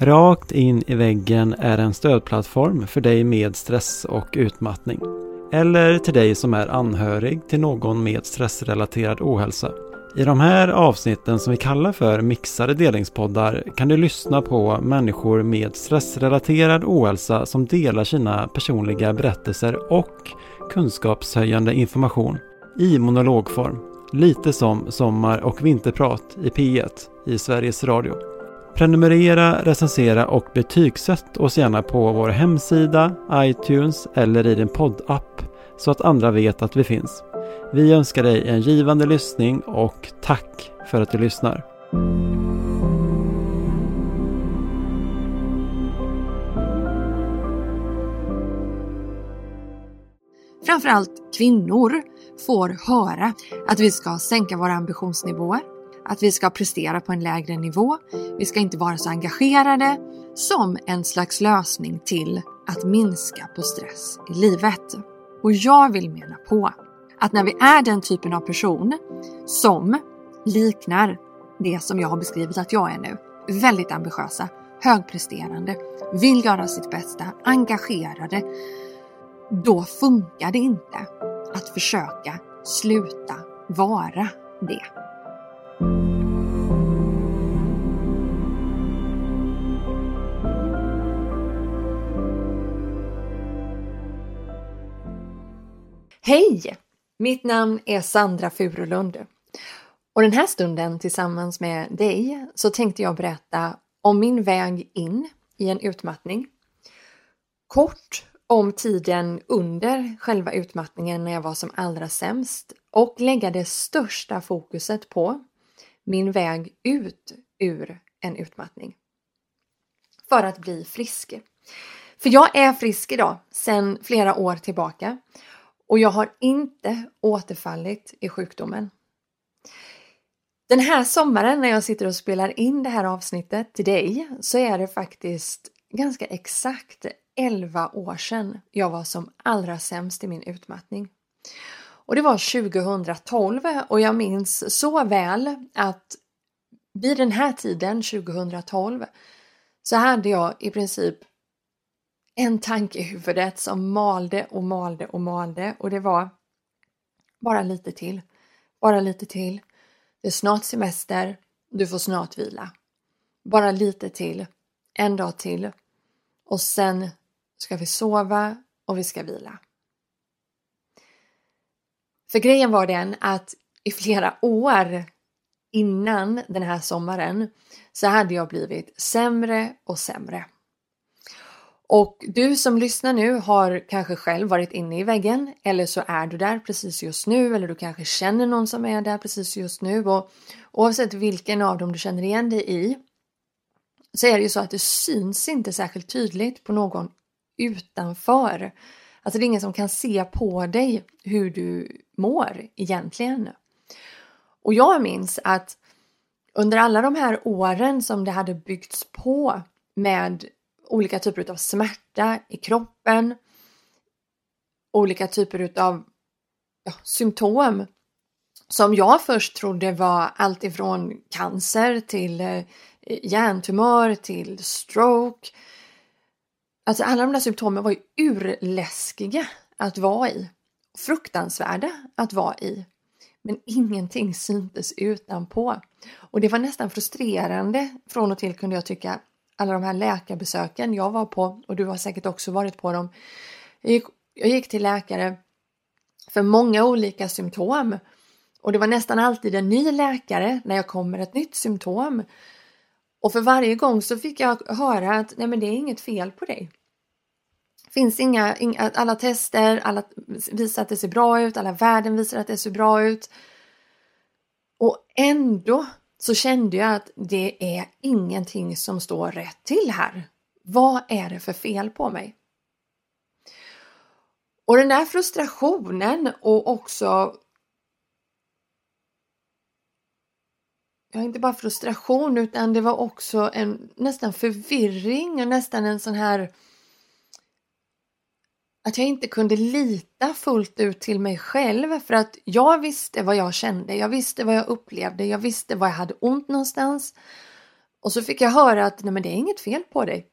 Rakt in i väggen är en stödplattform för dig med stress och utmattning. Eller till dig som är anhörig till någon med stressrelaterad ohälsa. I de här avsnitten som vi kallar för mixade delningspoddar kan du lyssna på människor med stressrelaterad ohälsa som delar sina personliga berättelser och kunskapshöjande information i monologform. Lite som Sommar och vinterprat i P1 i Sveriges Radio. Prenumerera, recensera och betygsätt oss gärna på vår hemsida, iTunes eller i din poddapp så att andra vet att vi finns. Vi önskar dig en givande lyssning och tack för att du lyssnar. Framförallt kvinnor får höra att vi ska sänka våra ambitionsnivåer, att vi ska prestera på en lägre nivå, vi ska inte vara så engagerade som en slags lösning till att minska på stress i livet. Och jag vill mena på att när vi är den typen av person som liknar det som jag har beskrivit att jag är nu, väldigt ambitiösa, högpresterande, vill göra sitt bästa, engagerade, då funkar det inte att försöka sluta vara det. Hej! Mitt namn är Sandra Furulund. Och den här stunden tillsammans med dig så tänkte jag berätta om min väg in i en utmattning. Kort om tiden under själva utmattningen när jag var som allra sämst och lägga det största fokuset på min väg ut ur en utmattning. För att bli frisk. För jag är frisk idag sedan flera år tillbaka och jag har inte återfallit i sjukdomen. Den här sommaren när jag sitter och spelar in det här avsnittet till dig så är det faktiskt ganska exakt 11 år sedan jag var som allra sämst i min utmattning. Och det var 2012 och jag minns så väl att vid den här tiden, 2012, så hade jag i princip en tanke i huvudet som malde och malde och malde och det var bara lite till, bara lite till. Det är snart semester, du får snart vila. Bara lite till, en dag till och sen ska vi sova och vi ska vila. För grejen var den att i flera år innan den här sommaren så hade jag blivit sämre och sämre. Och du som lyssnar nu har kanske själv varit inne i väggen eller så är du där precis just nu eller du kanske känner någon som är där precis just nu och oavsett vilken av dem du känner igen dig i så är det ju så att det syns inte särskilt tydligt på någon utanför. Alltså det är ingen som kan se på dig hur du mår egentligen. Och jag minns att under alla de här åren som det hade byggts på med olika typer av smärta i kroppen, olika typer av ja, symptom som jag först trodde var allt ifrån cancer till eh, hjärntumör till stroke. Alltså alla de där symptomen var ju urläskiga att vara i. Fruktansvärda att vara i. Men ingenting syntes utanpå. Och det var nästan frustrerande från och till kunde jag tycka alla de här läkarbesöken jag var på och du har säkert också varit på dem. Jag gick, jag gick till läkare för många olika symptom och det var nästan alltid en ny läkare när jag kom med ett nytt symptom. Och för varje gång så fick jag höra att nej men det är inget fel på dig. Finns inga, inga alla tester, alla visar att det ser bra ut, alla värden visar att det ser bra ut. Och ändå så kände jag att det är ingenting som står rätt till här. Vad är det för fel på mig? Och den där frustrationen och också ja, inte bara frustration utan det var också en nästan förvirring och nästan en sån här att jag inte kunde lita fullt ut till mig själv för att jag visste vad jag kände, jag visste vad jag upplevde, jag visste var jag hade ont någonstans. Och så fick jag höra att nej men det är inget fel på dig.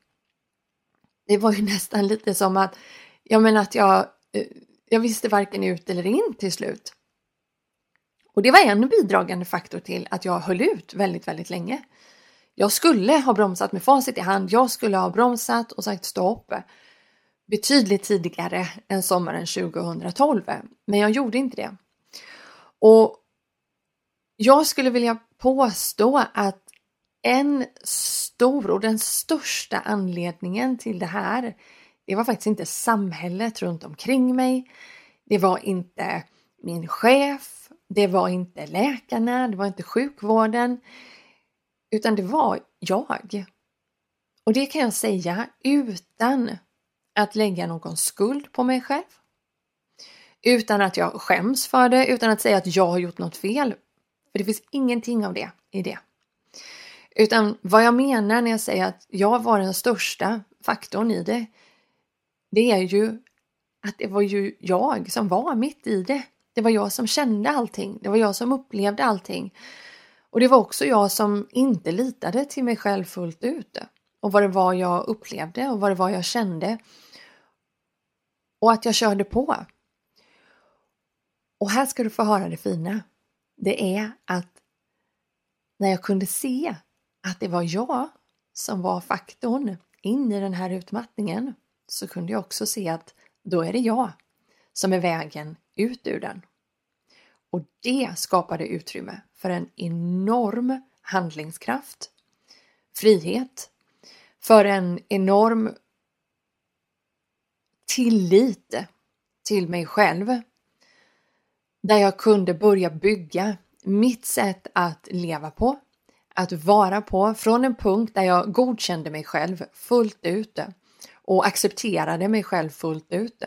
Det var ju nästan lite som att, jag menar att jag, eh, jag visste varken ut eller in till slut. Och det var en bidragande faktor till att jag höll ut väldigt, väldigt länge. Jag skulle ha bromsat med facit i hand. Jag skulle ha bromsat och sagt stopp betydligt tidigare än sommaren 2012. Men jag gjorde inte det. Och jag skulle vilja påstå att en stor och den största anledningen till det här, det var faktiskt inte samhället runt omkring mig. Det var inte min chef. Det var inte läkarna. Det var inte sjukvården. Utan det var jag. Och det kan jag säga utan att lägga någon skuld på mig själv. Utan att jag skäms för det, utan att säga att jag har gjort något fel. För det finns ingenting av det i det. Utan vad jag menar när jag säger att jag var den största faktorn i det, det är ju att det var ju jag som var mitt i det. Det var jag som kände allting. Det var jag som upplevde allting. Och det var också jag som inte litade till mig själv fullt ut. Och vad det var jag upplevde och vad det var jag kände. Och att jag körde på. Och här ska du få höra det fina. Det är att när jag kunde se att det var jag som var faktorn in i den här utmattningen så kunde jag också se att då är det jag som är vägen ut ur den. Och det skapade utrymme för en enorm handlingskraft, frihet, för en enorm tillit till mig själv. Där jag kunde börja bygga mitt sätt att leva på, att vara på från en punkt där jag godkände mig själv fullt ut och accepterade mig själv fullt ut.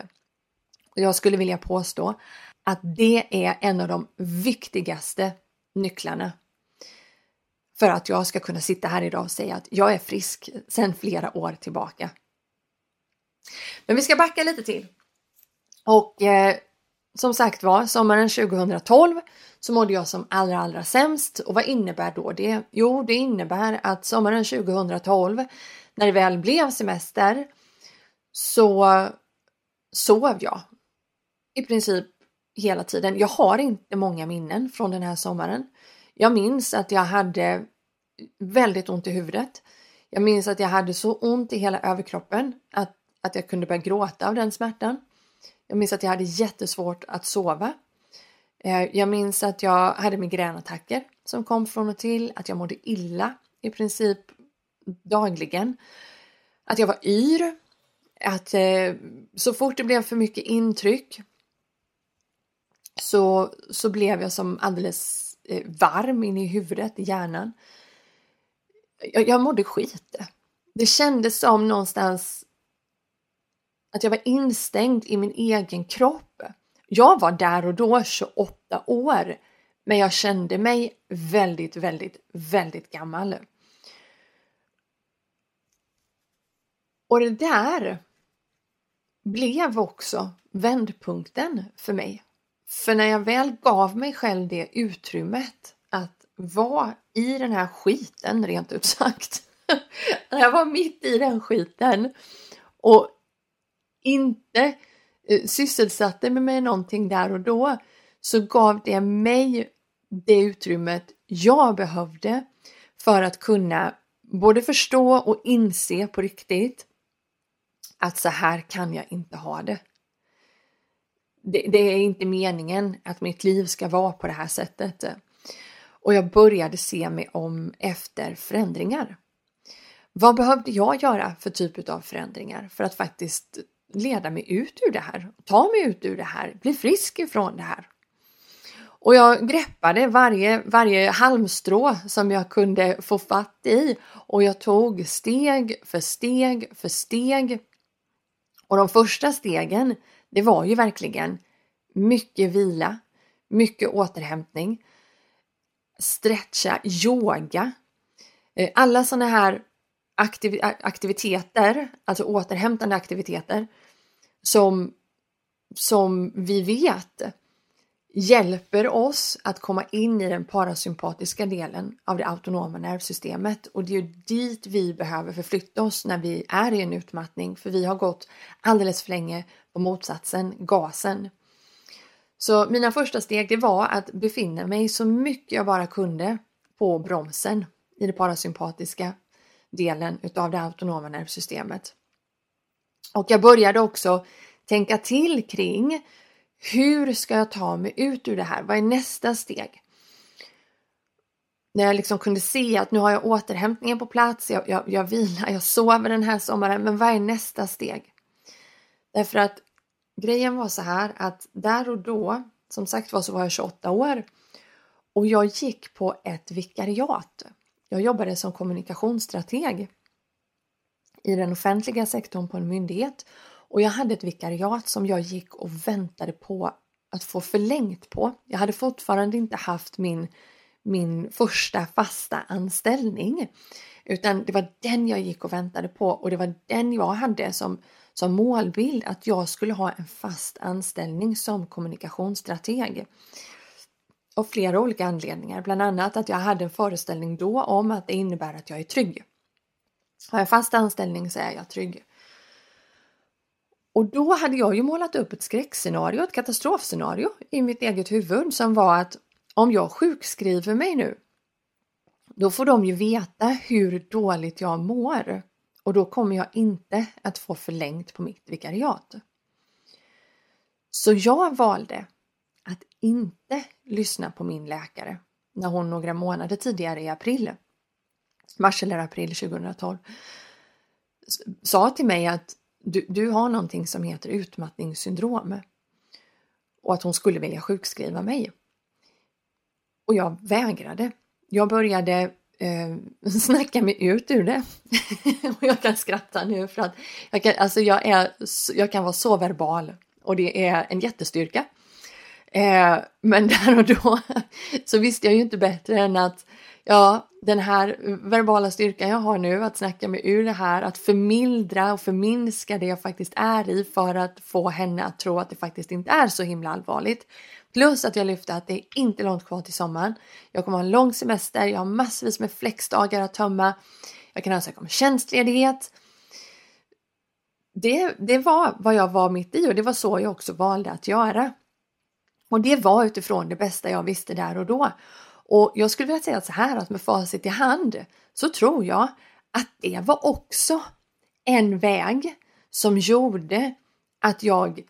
Jag skulle vilja påstå att det är en av de viktigaste nycklarna för att jag ska kunna sitta här idag och säga att jag är frisk sedan flera år tillbaka. Men vi ska backa lite till. Och eh, som sagt var, sommaren 2012 så mådde jag som allra, allra sämst. Och vad innebär då det? Jo, det innebär att sommaren 2012, när det väl blev semester, så sov jag i princip hela tiden. Jag har inte många minnen från den här sommaren. Jag minns att jag hade väldigt ont i huvudet. Jag minns att jag hade så ont i hela överkroppen att, att jag kunde börja gråta av den smärtan. Jag minns att jag hade jättesvårt att sova. Eh, jag minns att jag hade migränattacker som kom från och till, att jag mådde illa i princip dagligen. Att jag var yr, att eh, så fort det blev för mycket intryck så, så blev jag som alldeles eh, varm in i huvudet, i hjärnan. Jag, jag mådde skit. Det kändes som någonstans att jag var instängd i min egen kropp. Jag var där och då 28 år, men jag kände mig väldigt, väldigt, väldigt gammal. Och det där blev också vändpunkten för mig. För när jag väl gav mig själv det utrymmet att vara i den här skiten rent ut sagt. när jag var mitt i den skiten och inte eh, sysselsatte mig med någonting där och då så gav det mig det utrymmet jag behövde för att kunna både förstå och inse på riktigt att så här kan jag inte ha det det, det, är inte meningen att mitt liv ska vara på det här sättet. Och jag började se mig om efter förändringar. Vad behövde jag göra för typ av förändringar för att faktiskt leda mig ut ur det här, ta mig ut ur det här, bli frisk ifrån det här. Och jag greppade varje, varje halmstrå som jag kunde få fatt i och jag tog steg för steg för steg. Och de första stegen det var ju verkligen mycket vila, mycket återhämtning, stretcha, yoga. Eh, alla sådana här aktiv aktiviteter, alltså återhämtande aktiviteter som, som vi vet hjälper oss att komma in i den parasympatiska delen av det autonoma nervsystemet och det är ju dit vi behöver förflytta oss när vi är i en utmattning för vi har gått alldeles för länge på motsatsen, gasen. Så mina första steg det var att befinna mig så mycket jag bara kunde på bromsen i det parasympatiska delen utav det autonoma nervsystemet. Och jag började också tänka till kring hur ska jag ta mig ut ur det här? Vad är nästa steg? När jag liksom kunde se att nu har jag återhämtningen på plats, jag, jag, jag vilar, jag sover den här sommaren, men vad är nästa steg? Därför att grejen var så här att där och då, som sagt var så var jag 28 år och jag gick på ett vikariat. Jag jobbade som kommunikationsstrateg i den offentliga sektorn på en myndighet och jag hade ett vikariat som jag gick och väntade på att få förlängt på. Jag hade fortfarande inte haft min, min första fasta anställning utan det var den jag gick och väntade på och det var den jag hade som, som målbild att jag skulle ha en fast anställning som kommunikationsstrateg. Av flera olika anledningar, bland annat att jag hade en föreställning då om att det innebär att jag är trygg. Har jag fast anställning så är jag trygg. Och då hade jag ju målat upp ett skräckscenario, ett katastrofscenario i mitt eget huvud som var att om jag sjukskriver mig nu, då får de ju veta hur dåligt jag mår och då kommer jag inte att få förlängt på mitt vikariat. Så jag valde att inte lyssna på min läkare när hon några månader tidigare i april, mars eller april 2012, sa till mig att du, du har någonting som heter utmattningssyndrom och att hon skulle vilja sjukskriva mig. Och jag vägrade. Jag började eh, snacka mig ut ur det. och jag kan skratta nu för att jag kan, alltså jag, är, jag kan vara så verbal och det är en jättestyrka. Eh, men där och då så visste jag ju inte bättre än att ja, den här verbala styrkan jag har nu, att snacka mig ur det här, att förmildra och förminska det jag faktiskt är i för att få henne att tro att det faktiskt inte är så himla allvarligt. Plus att jag lyfte att det är inte långt kvar till sommaren. Jag kommer ha en lång semester, jag har massvis med flexdagar att tömma. Jag kan ansöka om tjänstledighet. Det, det var vad jag var mitt i och det var så jag också valde att göra. Och det var utifrån det bästa jag visste där och då. Och jag skulle vilja säga så här att med facit i hand så tror jag att det var också en väg som gjorde att jag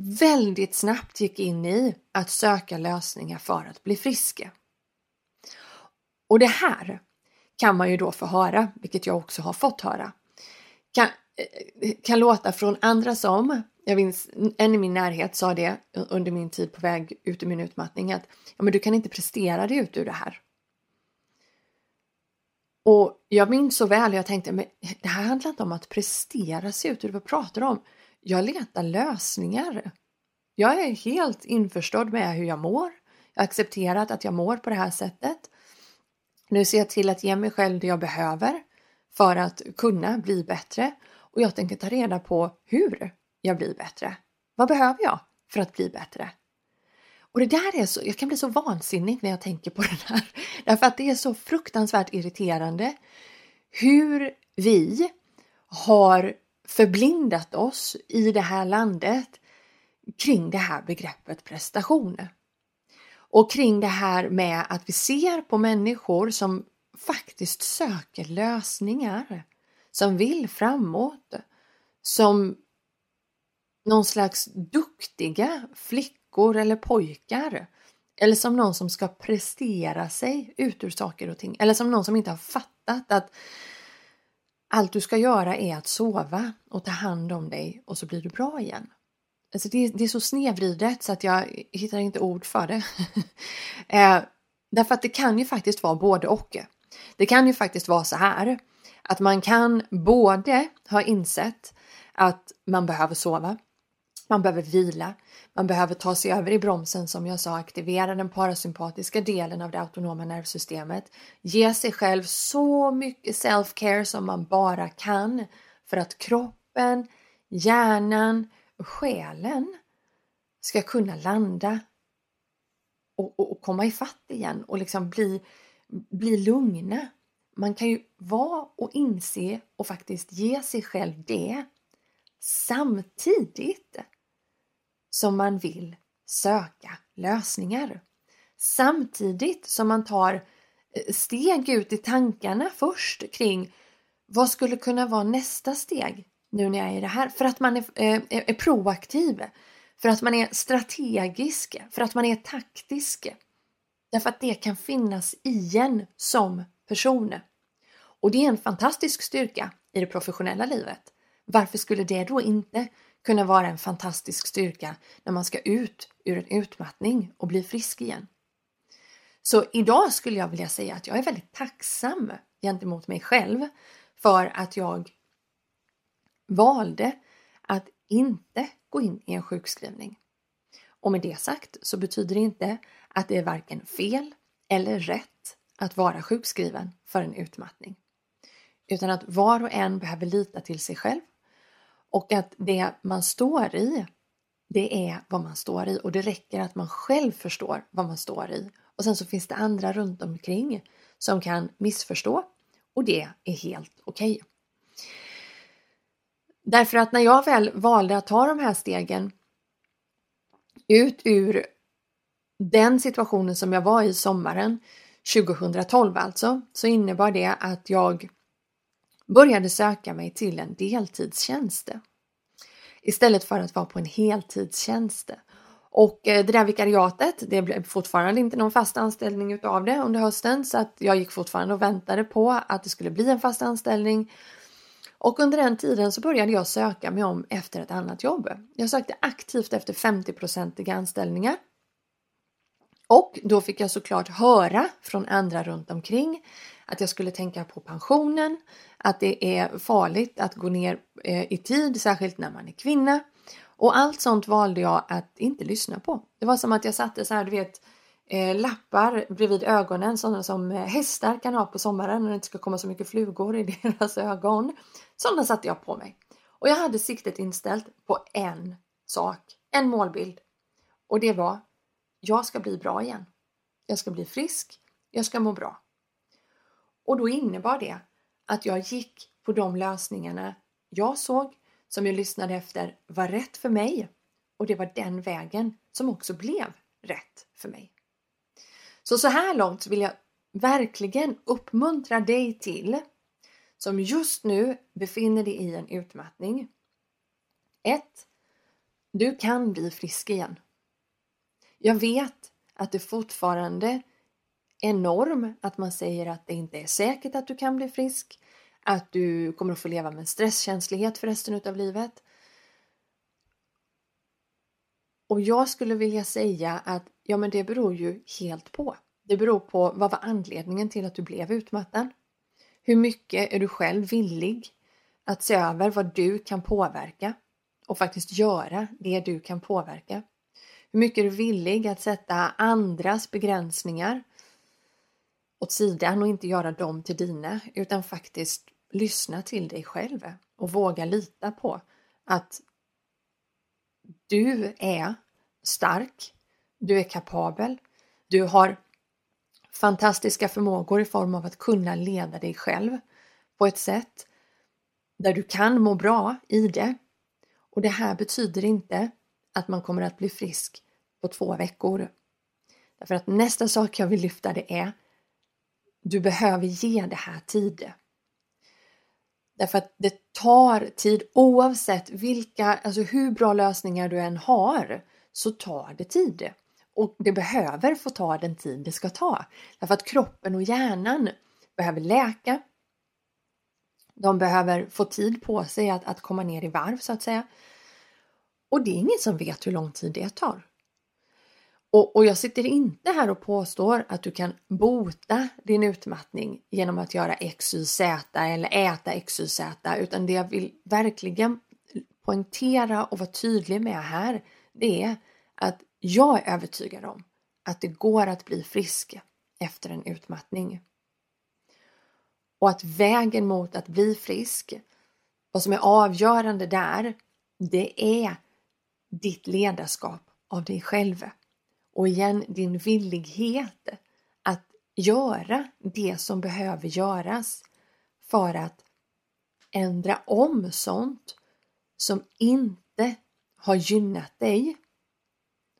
väldigt snabbt gick in i att söka lösningar för att bli frisk. Och det här kan man ju då få höra, vilket jag också har fått höra, kan, eh, kan låta från andra som jag minns en i min närhet sa det under min tid på väg ut ur min utmattning att ja, men du kan inte prestera dig ut ur det här. Och jag minns så väl, jag tänkte men det här handlar inte om att prestera sig ut ur det, vad pratar du om? Jag letar lösningar. Jag är helt införstådd med hur jag mår. Jag har accepterat att jag mår på det här sättet. Nu ser jag till att ge mig själv det jag behöver för att kunna bli bättre och jag tänker ta reda på hur jag blir bättre? Vad behöver jag för att bli bättre? Och det där är så, jag kan bli så vansinnig när jag tänker på det där. Därför att det är så fruktansvärt irriterande hur vi har förblindat oss i det här landet kring det här begreppet prestation. Och kring det här med att vi ser på människor som faktiskt söker lösningar, som vill framåt, som någon slags duktiga flickor eller pojkar. Eller som någon som ska prestera sig ut ur saker och ting. Eller som någon som inte har fattat att allt du ska göra är att sova och ta hand om dig och så blir du bra igen. Alltså det, det är så snedvridet så att jag hittar inte ord för det. eh, därför att det kan ju faktiskt vara både och. Det kan ju faktiskt vara så här att man kan både ha insett att man behöver sova man behöver vila, man behöver ta sig över i bromsen som jag sa, aktivera den parasympatiska delen av det autonoma nervsystemet, ge sig själv så mycket self-care som man bara kan för att kroppen, hjärnan och själen ska kunna landa och, och, och komma ifatt igen och liksom bli, bli lugna. Man kan ju vara och inse och faktiskt ge sig själv det samtidigt som man vill söka lösningar. Samtidigt som man tar eh, steg ut i tankarna först kring vad skulle kunna vara nästa steg nu när jag är i det här? För att man är, eh, är, är proaktiv, för att man är strategisk, för att man är taktisk. Därför att det kan finnas igen som person. Och det är en fantastisk styrka i det professionella livet. Varför skulle det då inte kunna vara en fantastisk styrka när man ska ut ur en utmattning och bli frisk igen? Så idag skulle jag vilja säga att jag är väldigt tacksam gentemot mig själv för att jag valde att inte gå in i en sjukskrivning. Och med det sagt så betyder det inte att det är varken fel eller rätt att vara sjukskriven för en utmattning. Utan att var och en behöver lita till sig själv och att det man står i, det är vad man står i och det räcker att man själv förstår vad man står i. Och sen så finns det andra runt omkring som kan missförstå och det är helt okej. Okay. Därför att när jag väl valde att ta de här stegen ut ur den situationen som jag var i sommaren 2012 alltså, så innebar det att jag började söka mig till en deltidstjänst istället för att vara på en heltidstjänst. Och eh, det där vikariatet, det blev fortfarande inte någon fast anställning utav det under hösten så att jag gick fortfarande och väntade på att det skulle bli en fast anställning. Och under den tiden så började jag söka mig om efter ett annat jobb. Jag sökte aktivt efter 50-procentiga anställningar. Och då fick jag såklart höra från andra runt omkring att jag skulle tänka på pensionen, att det är farligt att gå ner eh, i tid, särskilt när man är kvinna. Och allt sånt valde jag att inte lyssna på. Det var som att jag satte så här, du vet, eh, lappar bredvid ögonen, sådana som eh, hästar kan ha på sommaren när det inte ska komma så mycket flugor i deras ögon. Sådana satte jag på mig. Och jag hade siktet inställt på en sak, en målbild. Och det var, jag ska bli bra igen. Jag ska bli frisk, jag ska må bra. Och då innebar det att jag gick på de lösningarna jag såg, som jag lyssnade efter var rätt för mig. Och det var den vägen som också blev rätt för mig. Så så här långt vill jag verkligen uppmuntra dig till som just nu befinner dig i en utmattning. 1. Du kan bli frisk igen. Jag vet att det fortfarande enorm att man säger att det inte är säkert att du kan bli frisk, att du kommer att få leva med stresskänslighet för resten av livet. Och jag skulle vilja säga att ja, men det beror ju helt på. Det beror på vad var anledningen till att du blev utmattad? Hur mycket är du själv villig att se över vad du kan påverka och faktiskt göra det du kan påverka? Hur mycket är du villig att sätta andras begränsningar åt sidan och inte göra dem till dina utan faktiskt lyssna till dig själv och våga lita på att du är stark, du är kapabel, du har fantastiska förmågor i form av att kunna leda dig själv på ett sätt där du kan må bra i det. Och det här betyder inte att man kommer att bli frisk på två veckor. Därför att nästa sak jag vill lyfta det är du behöver ge det här tid. Därför att det tar tid oavsett vilka, alltså hur bra lösningar du än har så tar det tid. Och det behöver få ta den tid det ska ta. Därför att kroppen och hjärnan behöver läka. De behöver få tid på sig att, att komma ner i varv så att säga. Och det är ingen som vet hur lång tid det tar. Och, och, jag sitter inte här och påstår att du kan bota din utmattning genom att göra XYZ eller äta XYZ utan det jag vill verkligen poängtera och vara tydlig med här det är att jag är övertygad om att det går att bli frisk efter en utmattning. Och att vägen mot att bli frisk, vad som är avgörande där, det är ditt ledarskap av dig själv och igen din villighet att göra det som behöver göras för att ändra om sånt som inte har gynnat dig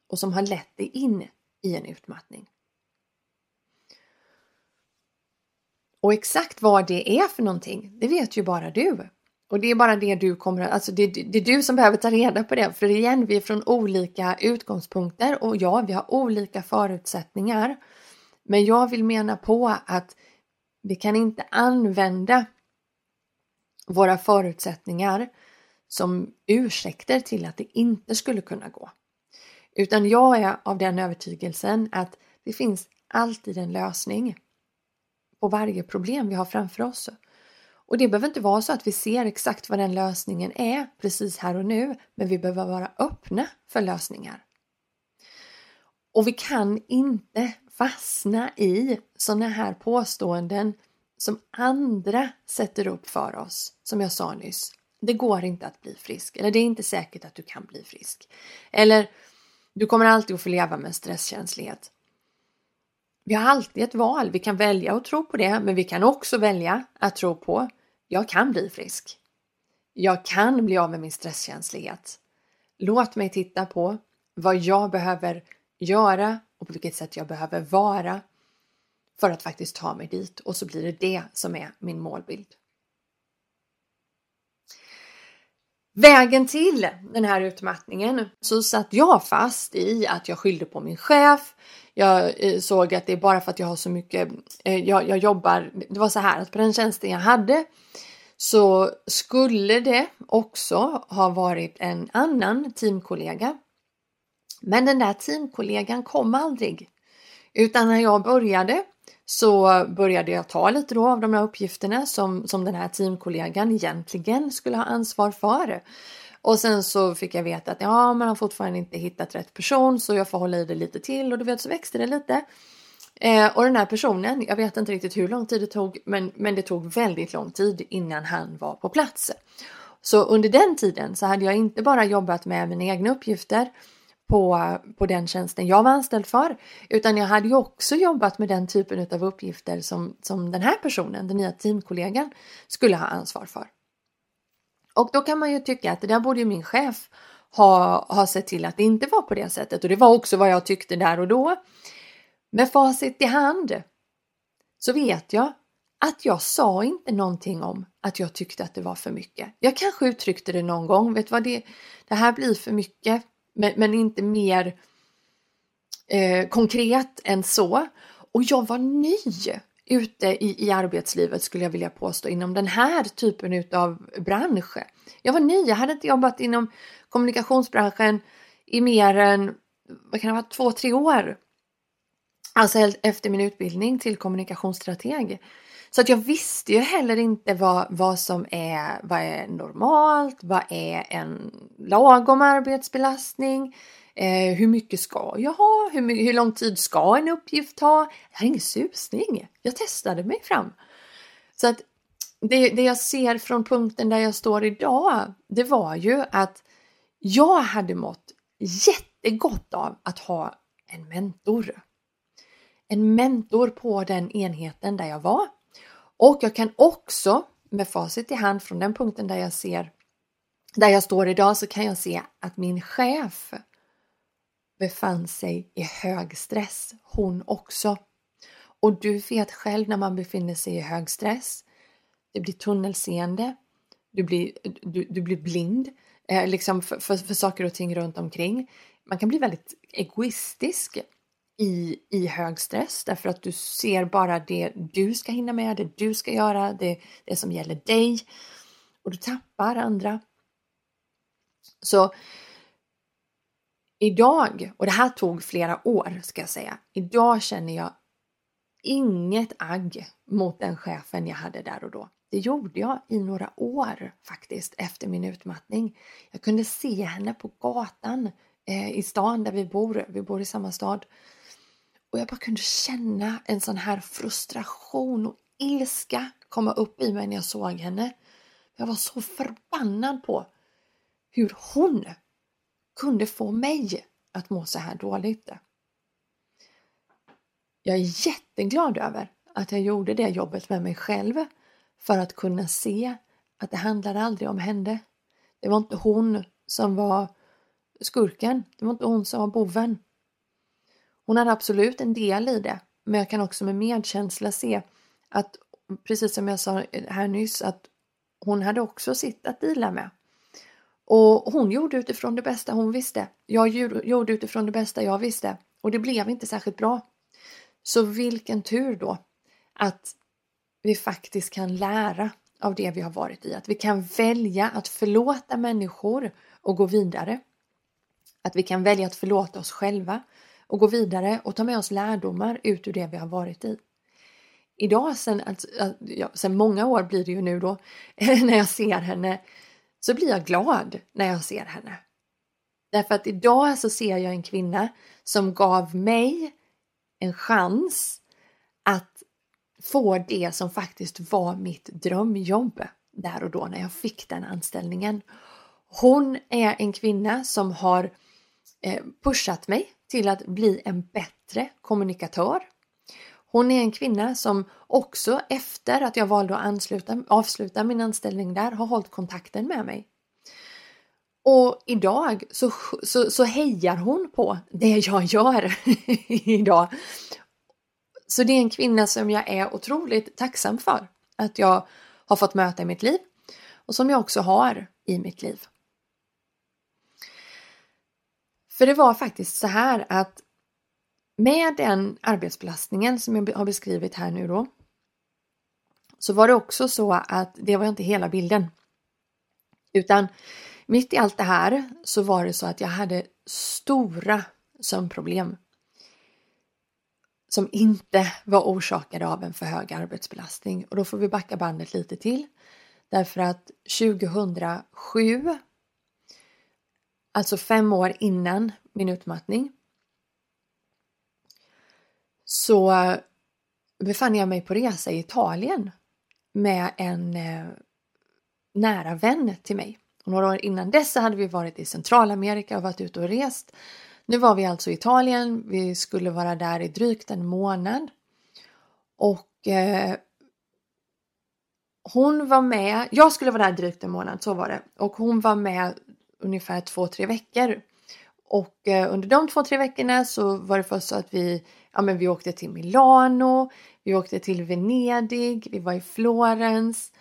och som har lett dig in i en utmattning. Och exakt vad det är för någonting, det vet ju bara du. Och det är bara det du kommer att, alltså det, det, är du som behöver ta reda på det. För igen, vi är från olika utgångspunkter och ja, vi har olika förutsättningar. Men jag vill mena på att vi kan inte använda våra förutsättningar som ursäkter till att det inte skulle kunna gå. Utan jag är av den övertygelsen att det finns alltid en lösning på varje problem vi har framför oss. Och det behöver inte vara så att vi ser exakt vad den lösningen är precis här och nu, men vi behöver vara öppna för lösningar. Och vi kan inte fastna i sådana här påståenden som andra sätter upp för oss, som jag sa nyss. Det går inte att bli frisk, eller det är inte säkert att du kan bli frisk. Eller du kommer alltid att få leva med stresskänslighet. Vi har alltid ett val. Vi kan välja att tro på det, men vi kan också välja att tro på jag kan bli frisk. Jag kan bli av med min stresskänslighet. Låt mig titta på vad jag behöver göra och på vilket sätt jag behöver vara för att faktiskt ta mig dit och så blir det det som är min målbild. Vägen till den här utmattningen så satt jag fast i att jag skyllde på min chef. Jag eh, såg att det är bara för att jag har så mycket, eh, jag, jag jobbar, det var så här att på den tjänsten jag hade så skulle det också ha varit en annan teamkollega. Men den där teamkollegan kom aldrig. Utan när jag började så började jag ta lite då av de här uppgifterna som, som den här teamkollegan egentligen skulle ha ansvar för. Och sen så fick jag veta att ja, man har fortfarande inte hittat rätt person så jag får hålla i det lite till och du vet så växte det lite. Eh, och den här personen, jag vet inte riktigt hur lång tid det tog, men, men det tog väldigt lång tid innan han var på plats. Så under den tiden så hade jag inte bara jobbat med mina egna uppgifter på, på den tjänsten jag var anställd för, utan jag hade ju också jobbat med den typen av uppgifter som, som den här personen, den nya teamkollegan, skulle ha ansvar för. Och då kan man ju tycka att det där borde ju min chef ha, ha sett till att det inte var på det sättet och det var också vad jag tyckte där och då. Med facit i hand så vet jag att jag sa inte någonting om att jag tyckte att det var för mycket. Jag kanske uttryckte det någon gång, vet vad det, det här blir för mycket, men, men inte mer eh, konkret än så. Och jag var ny ute i, i arbetslivet skulle jag vilja påstå inom den här typen av bransch. Jag var ny, jag hade inte jobbat inom kommunikationsbranschen i mer än vad kan det vara, två, tre år. Alltså efter min utbildning till kommunikationsstrateg. Så att jag visste ju heller inte vad, vad som är, vad är normalt, vad är en lagom arbetsbelastning, eh, hur mycket ska jag ha, hur, hur lång tid ska en uppgift ta? Jag har ingen susning. Jag testade mig fram. Så att det, det jag ser från punkten där jag står idag, det var ju att jag hade mått jättegott av att ha en mentor en mentor på den enheten där jag var. Och jag kan också med facit i hand från den punkten där jag ser där jag står idag så kan jag se att min chef befann sig i hög stress, hon också. Och du vet själv när man befinner sig i hög stress, det blir tunnelseende, du blir, du, du blir blind eh, liksom för, för, för saker och ting runt omkring. Man kan bli väldigt egoistisk i, i hög stress därför att du ser bara det du ska hinna med, det du ska göra, det, det som gäller dig och du tappar andra. Så idag, och det här tog flera år ska jag säga, idag känner jag inget agg mot den chefen jag hade där och då. Det gjorde jag i några år faktiskt efter min utmattning. Jag kunde se henne på gatan eh, i stan där vi bor, vi bor i samma stad. Och jag bara kunde känna en sån här frustration och ilska komma upp i mig när jag såg henne. Jag var så förbannad på hur hon kunde få mig att må så här dåligt. jag är jätteglad över att jag gjorde det jobbet med mig själv för att kunna se att det handlade aldrig om henne. Det var inte hon som var skurken. Det var inte hon som var boven. Hon hade absolut en del i det, men jag kan också med medkänsla se att precis som jag sa här nyss att hon hade också sitt att dela med. Och hon gjorde utifrån det bästa hon visste. Jag gjorde utifrån det bästa jag visste och det blev inte särskilt bra. Så vilken tur då att vi faktiskt kan lära av det vi har varit i. Att vi kan välja att förlåta människor och gå vidare. Att vi kan välja att förlåta oss själva och gå vidare och ta med oss lärdomar ut ur det vi har varit i. Idag, sen, alltså, ja, sen många år blir det ju nu då, när jag ser henne, så blir jag glad när jag ser henne. Därför att idag så ser jag en kvinna som gav mig en chans att få det som faktiskt var mitt drömjobb där och då när jag fick den anställningen. Hon är en kvinna som har eh, pushat mig till att bli en bättre kommunikatör. Hon är en kvinna som också efter att jag valde att ansluta, avsluta min anställning där har hållit kontakten med mig. Och idag så, så, så hejar hon på det jag gör idag. Så det är en kvinna som jag är otroligt tacksam för att jag har fått möta i mitt liv och som jag också har i mitt liv. För det var faktiskt så här att med den arbetsbelastningen som jag har beskrivit här nu då så var det också så att det var inte hela bilden. Utan mitt i allt det här så var det så att jag hade stora sömnproblem som inte var orsakade av en för hög arbetsbelastning. Och då får vi backa bandet lite till. Därför att 2007, alltså fem år innan min utmattning, så eh, befann jag mig på resa i Italien med en eh, nära vän till mig. Och några år innan dess hade vi varit i Centralamerika och varit ute och rest. Nu var vi alltså i Italien. Vi skulle vara där i drygt en månad. Och eh, hon var med. Jag skulle vara där drygt en månad, så var det. Och hon var med ungefär två, tre veckor. Och eh, under de två, tre veckorna så var det först så att vi, ja men vi åkte till Milano, vi åkte till Venedig, vi var i Florens,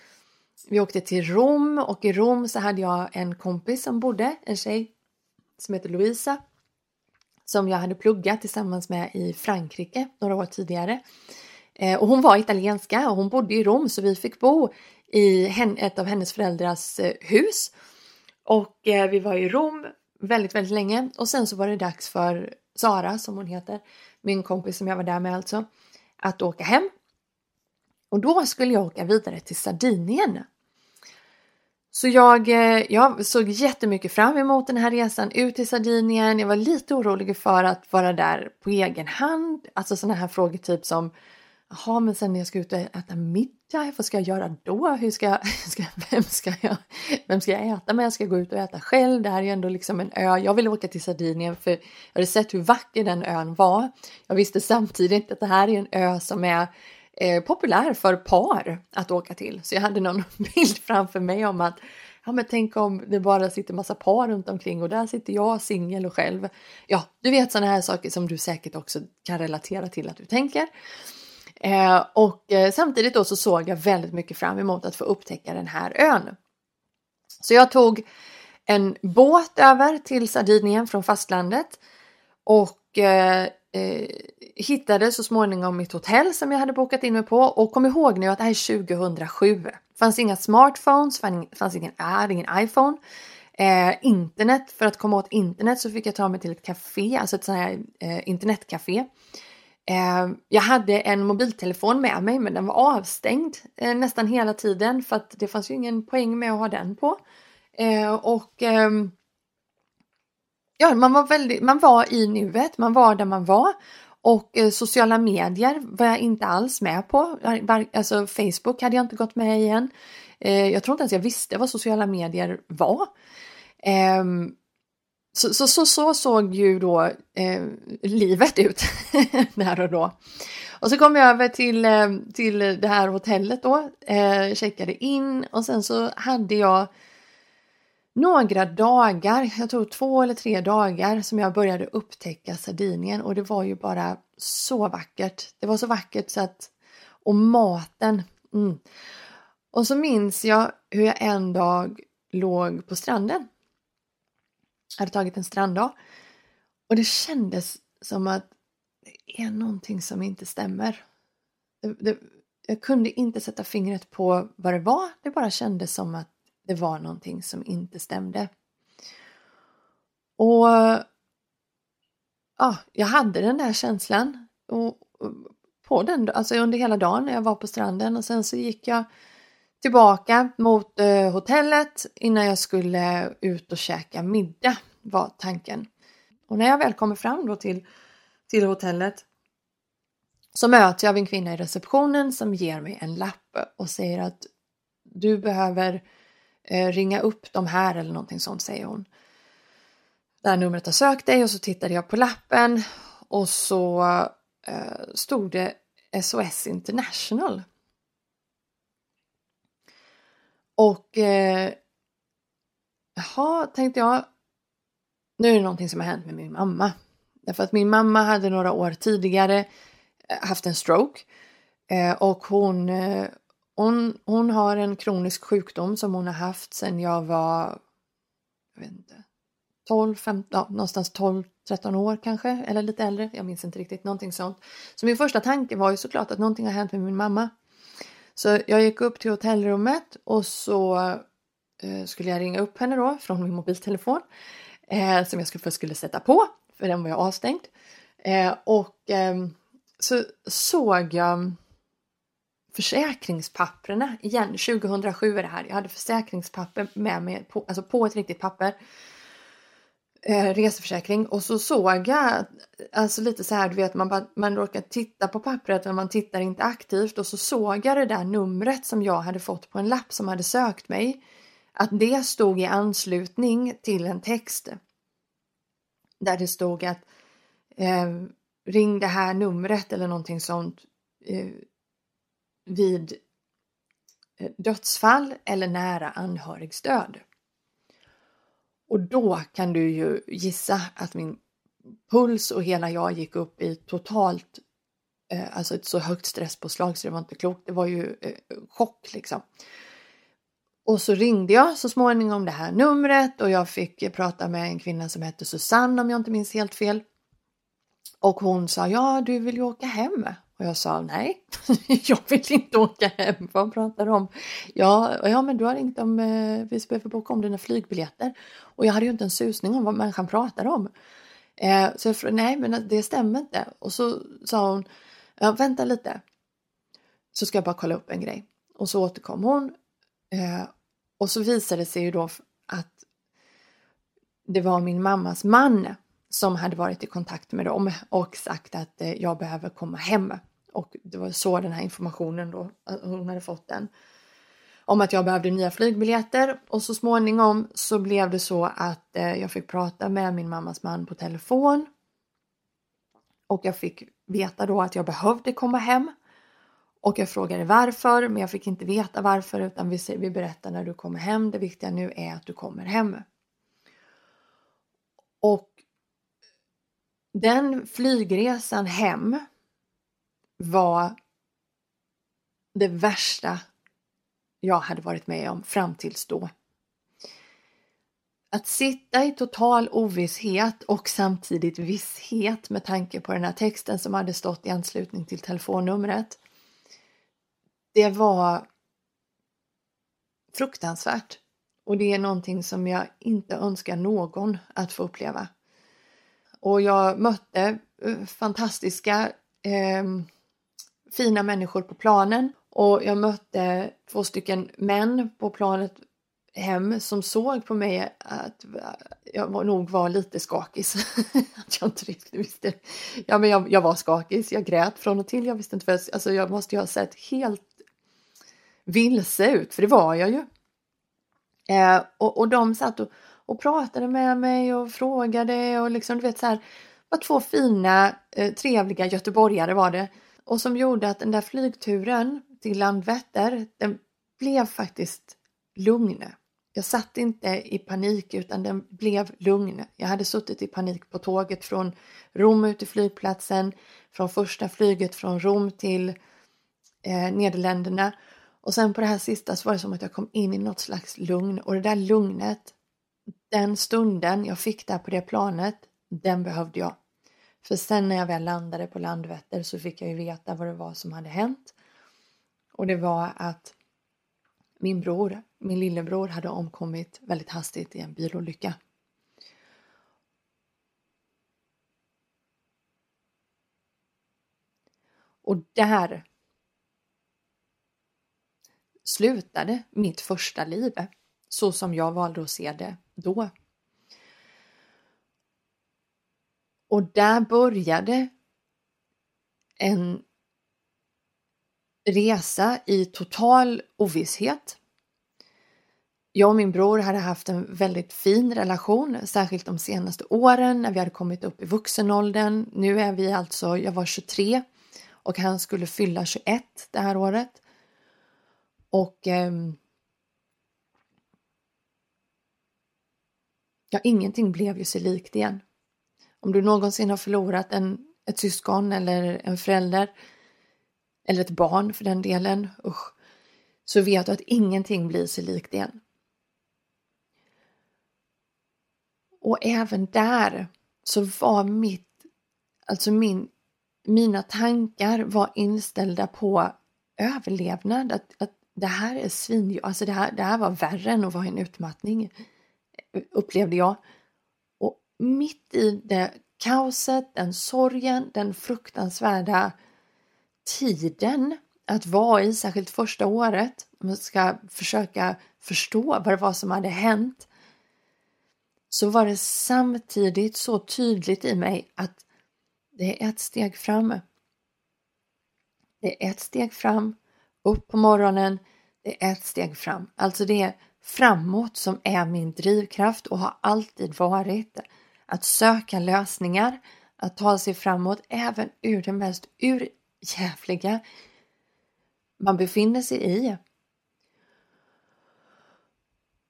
vi åkte till Rom och i Rom så hade jag en kompis som bodde, en tjej som heter Louisa som jag hade pluggat tillsammans med i Frankrike några år tidigare. Eh, och hon var italienska och hon bodde i Rom så vi fick bo i ett av hennes föräldrars eh, hus. Och eh, vi var i Rom väldigt, väldigt länge och sen så var det dags för Sara som hon heter, min kompis som jag var där med alltså, att åka hem. Och då skulle jag åka vidare till Sardinien så jag, eh, jag såg jättemycket fram emot den här resan ut till Sardinien. Jag var lite orolig för att vara där på egen hand. Alltså sådana här frågor typ som Jaha, men sen när jag ska ut och äta middag, vad ska jag göra då? Hur ska, jag, ska, vem, ska jag, vem ska jag äta med? Jag ska gå ut och äta själv. Det här är ju ändå liksom en ö. Jag ville åka till Sardinien för jag hade sett hur vacker den ön var. Jag visste samtidigt att det här är en ö som är eh, populär för par att åka till. Så jag hade någon bild framför mig om att ja, men tänk om det bara sitter massa par runt omkring och där sitter jag singel och själv. Ja, du vet sådana här saker som du säkert också kan relatera till att du tänker. Eh, och eh, samtidigt då så såg jag väldigt mycket fram emot att få upptäcka den här ön. Så jag tog en båt över till Sardinien från fastlandet och eh, eh hittade så småningom mitt hotell som jag hade bokat in mig på och kom ihåg nu att det här är 2007. Det fanns inga smartphones, fanns ingen, ingen iPhone. Eh, internet, för att komma åt internet så fick jag ta mig till ett café, alltså ett sånt här eh, internetcafé. Eh, jag hade en mobiltelefon med mig men den var avstängd eh, nästan hela tiden för att det fanns ju ingen poäng med att ha den på. Eh, och ehm, ja, man var, väldigt, man var i nuet, man var där man var. Och sociala medier var jag inte alls med på. Alltså Facebook hade jag inte gått med igen. Jag tror inte ens jag visste vad sociala medier var. Ehm, så, så, så, så, såg ju då eh, livet ut där och då. Och så kom jag över till, eh, till det här hotellet då, eh, checkade in och sen så hade jag några dagar, jag tror två eller tre dagar som jag började upptäcka Sardinien och det var ju bara så vackert. Det var så vackert så att, och maten. Mm. Och så minns jag hur jag en dag låg på stranden. Hade tagit en stranddag och det kändes som att det är någonting som inte stämmer. Det, det, jag kunde inte sätta fingret på vad det var. Det bara kändes som att det var någonting som inte stämde. Och ja, jag hade den där känslan och, på den, alltså under hela dagen när jag var på stranden och sen så gick jag tillbaka mot eh, hotellet innan jag skulle ut och käka middag var tanken. Och när jag väl kommer fram då till, till hotellet så möter jag en kvinna i receptionen som ger mig en lapp och säger att du behöver eh, ringa upp de här eller någonting sånt säger hon. Det här numret har sökt dig och så tittade jag på lappen och så eh, stod det SOS International. Och eh, jaha, tänkte jag, nu är det någonting som har hänt med min mamma. Därför att min mamma hade några år tidigare eh, haft en stroke eh, och hon, eh, hon, hon har en kronisk sjukdom som hon har haft sedan jag var jag vet inte, 12, 15, ja, någonstans 12, 13 år kanske, eller lite äldre, jag minns inte riktigt, någonting sånt. Så min första tanke var ju såklart att någonting har hänt med min mamma. Så jag gick upp till hotellrummet och så eh, skulle jag ringa upp henne då från min mobiltelefon eh, som jag först skulle sätta på, för den var jag avstängd. Eh, och ehm, så såg jag försäkringspapperna igen. 2007 är det här. Jag hade försäkringspapper med mig, på, alltså på ett riktigt papper. Eh, reseförsäkring och så såg jag, alltså lite så här, du vet man, bara, man råkar titta på pappret men man tittar inte aktivt och så såg jag det där numret som jag hade fått på en lapp som hade sökt mig. Att det stod i anslutning till en text. Där det stod att eh, ring det här numret eller någonting sånt eh, vid eh, dödsfall eller nära anhörigsdöd. Och då kan du ju gissa att min puls och hela jag gick upp i totalt, eh, alltså ett så högt stresspåslag så det var inte klokt. Det var ju eh, chock liksom. Och så ringde jag så småningom det här numret och jag fick prata med en kvinna som hette Susanne om jag inte minns helt fel. Och hon sa ja, du vill ju åka hem. Och jag sa nej, jag vill inte åka hem. Vad pratar du om? Ja, ja, men du har ringt om eh, vi behöver boka om dina flygbiljetter. Och jag hade ju inte en susning om vad människan pratar om. Eh, så jag frågade, nej, men det stämmer inte. Och så sa hon, ja, vänta lite. Så ska jag bara kolla upp en grej. Och så återkom hon. Eh, och så visade det sig ju då att det var min mammas man som hade varit i kontakt med dem och sagt att eh, jag behöver komma hem. Och det var så den här informationen då, hon hade fått den. Om att jag behövde nya flygbiljetter och så småningom så blev det så att eh, jag fick prata med min mammas man på telefon. Och jag fick veta då att jag behövde komma hem. Och jag frågade varför, men jag fick inte veta varför utan vi, vi berättar när du kommer hem. Det viktiga nu är att du kommer hem. Och den flygresan hem var det värsta jag hade varit med om fram tills då. Att sitta i total ovisshet och samtidigt visshet med tanke på den här texten som hade stått i anslutning till telefonnumret. Det var fruktansvärt och det är någonting som jag inte önskar någon att få uppleva. Och jag mötte eh, fantastiska eh, fina människor på planen och jag mötte två stycken män på planet hem som såg på mig att jag nog var lite skakis. att jag inte riktigt visste. Ja, men jag, jag, var skakis. Jag grät från och till. Jag visste inte för alltså jag måste ju ha sett helt vilse ut, för det var jag ju. Eh, och, och de satt och, och pratade med mig och frågade och liksom du vet så här var två fina, eh, trevliga göteborgare var det och som gjorde att den där flygturen till Landvetter, den blev faktiskt lugn. Jag satt inte i panik utan den blev lugn. Jag hade suttit i panik på tåget från Rom ut till flygplatsen, från första flyget från Rom till eh, Nederländerna och sen på det här sista så var det som att jag kom in i något slags lugn och det där lugnet, den stunden jag fick där på det planet, den behövde jag. För sen när jag väl landade på Landvetter så fick jag ju veta vad det var som hade hänt. Och det var att min bror, min lillebror, hade omkommit väldigt hastigt i en bilolycka. Och där slutade mitt första liv så som jag valde att se det då. Och där började en resa i total ovisshet. Jag och min bror hade haft en väldigt fin relation, särskilt de senaste åren när vi hade kommit upp i vuxenåldern. Nu är vi alltså, jag var 23 och han skulle fylla 21 det här året. Och eh, ja, ingenting blev ju sig likt igen. Om du någonsin har förlorat en, ett syskon eller en förälder eller ett barn för den delen, usch, så vet du att ingenting blir sig likt igen. Och även där så var mitt, alltså min, mina tankar var inställda på överlevnad, att, att det här är svin, alltså det här, det här var värre än att vara i en utmattning, upplevde jag. Mitt i det kaoset, den sorgen, den fruktansvärda tiden att vara i, särskilt första året, om man ska försöka förstå vad det var som hade hänt, så var det samtidigt så tydligt i mig att det är ett steg fram. Det är ett steg fram upp på morgonen, det är ett steg fram. Alltså det är framåt som är min drivkraft och har alltid varit. Att söka lösningar, att ta sig framåt även ur det mest urjävliga man befinner sig i.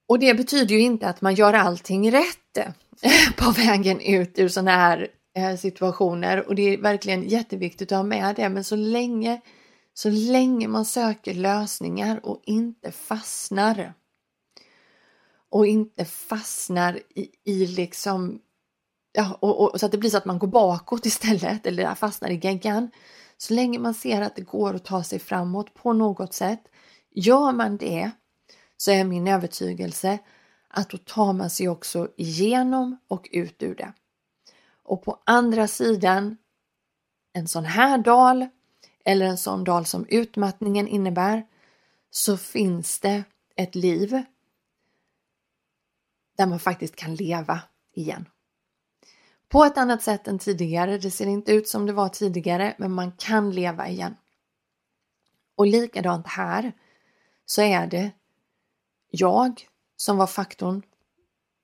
Och det betyder ju inte att man gör allting rätt eh, på vägen ut ur sådana här eh, situationer och det är verkligen jätteviktigt att ha med det. Men så länge så länge man söker lösningar och inte fastnar och inte fastnar i, i liksom ja, och, och, så att det blir så att man går bakåt istället eller fastnar i geggan. Så länge man ser att det går att ta sig framåt på något sätt. Gör man det så är min övertygelse att då tar man sig också igenom och ut ur det. Och på andra sidan en sån här dal eller en sån dal som utmattningen innebär så finns det ett liv där man faktiskt kan leva igen. På ett annat sätt än tidigare. Det ser inte ut som det var tidigare, men man kan leva igen. Och likadant här så är det jag som var faktorn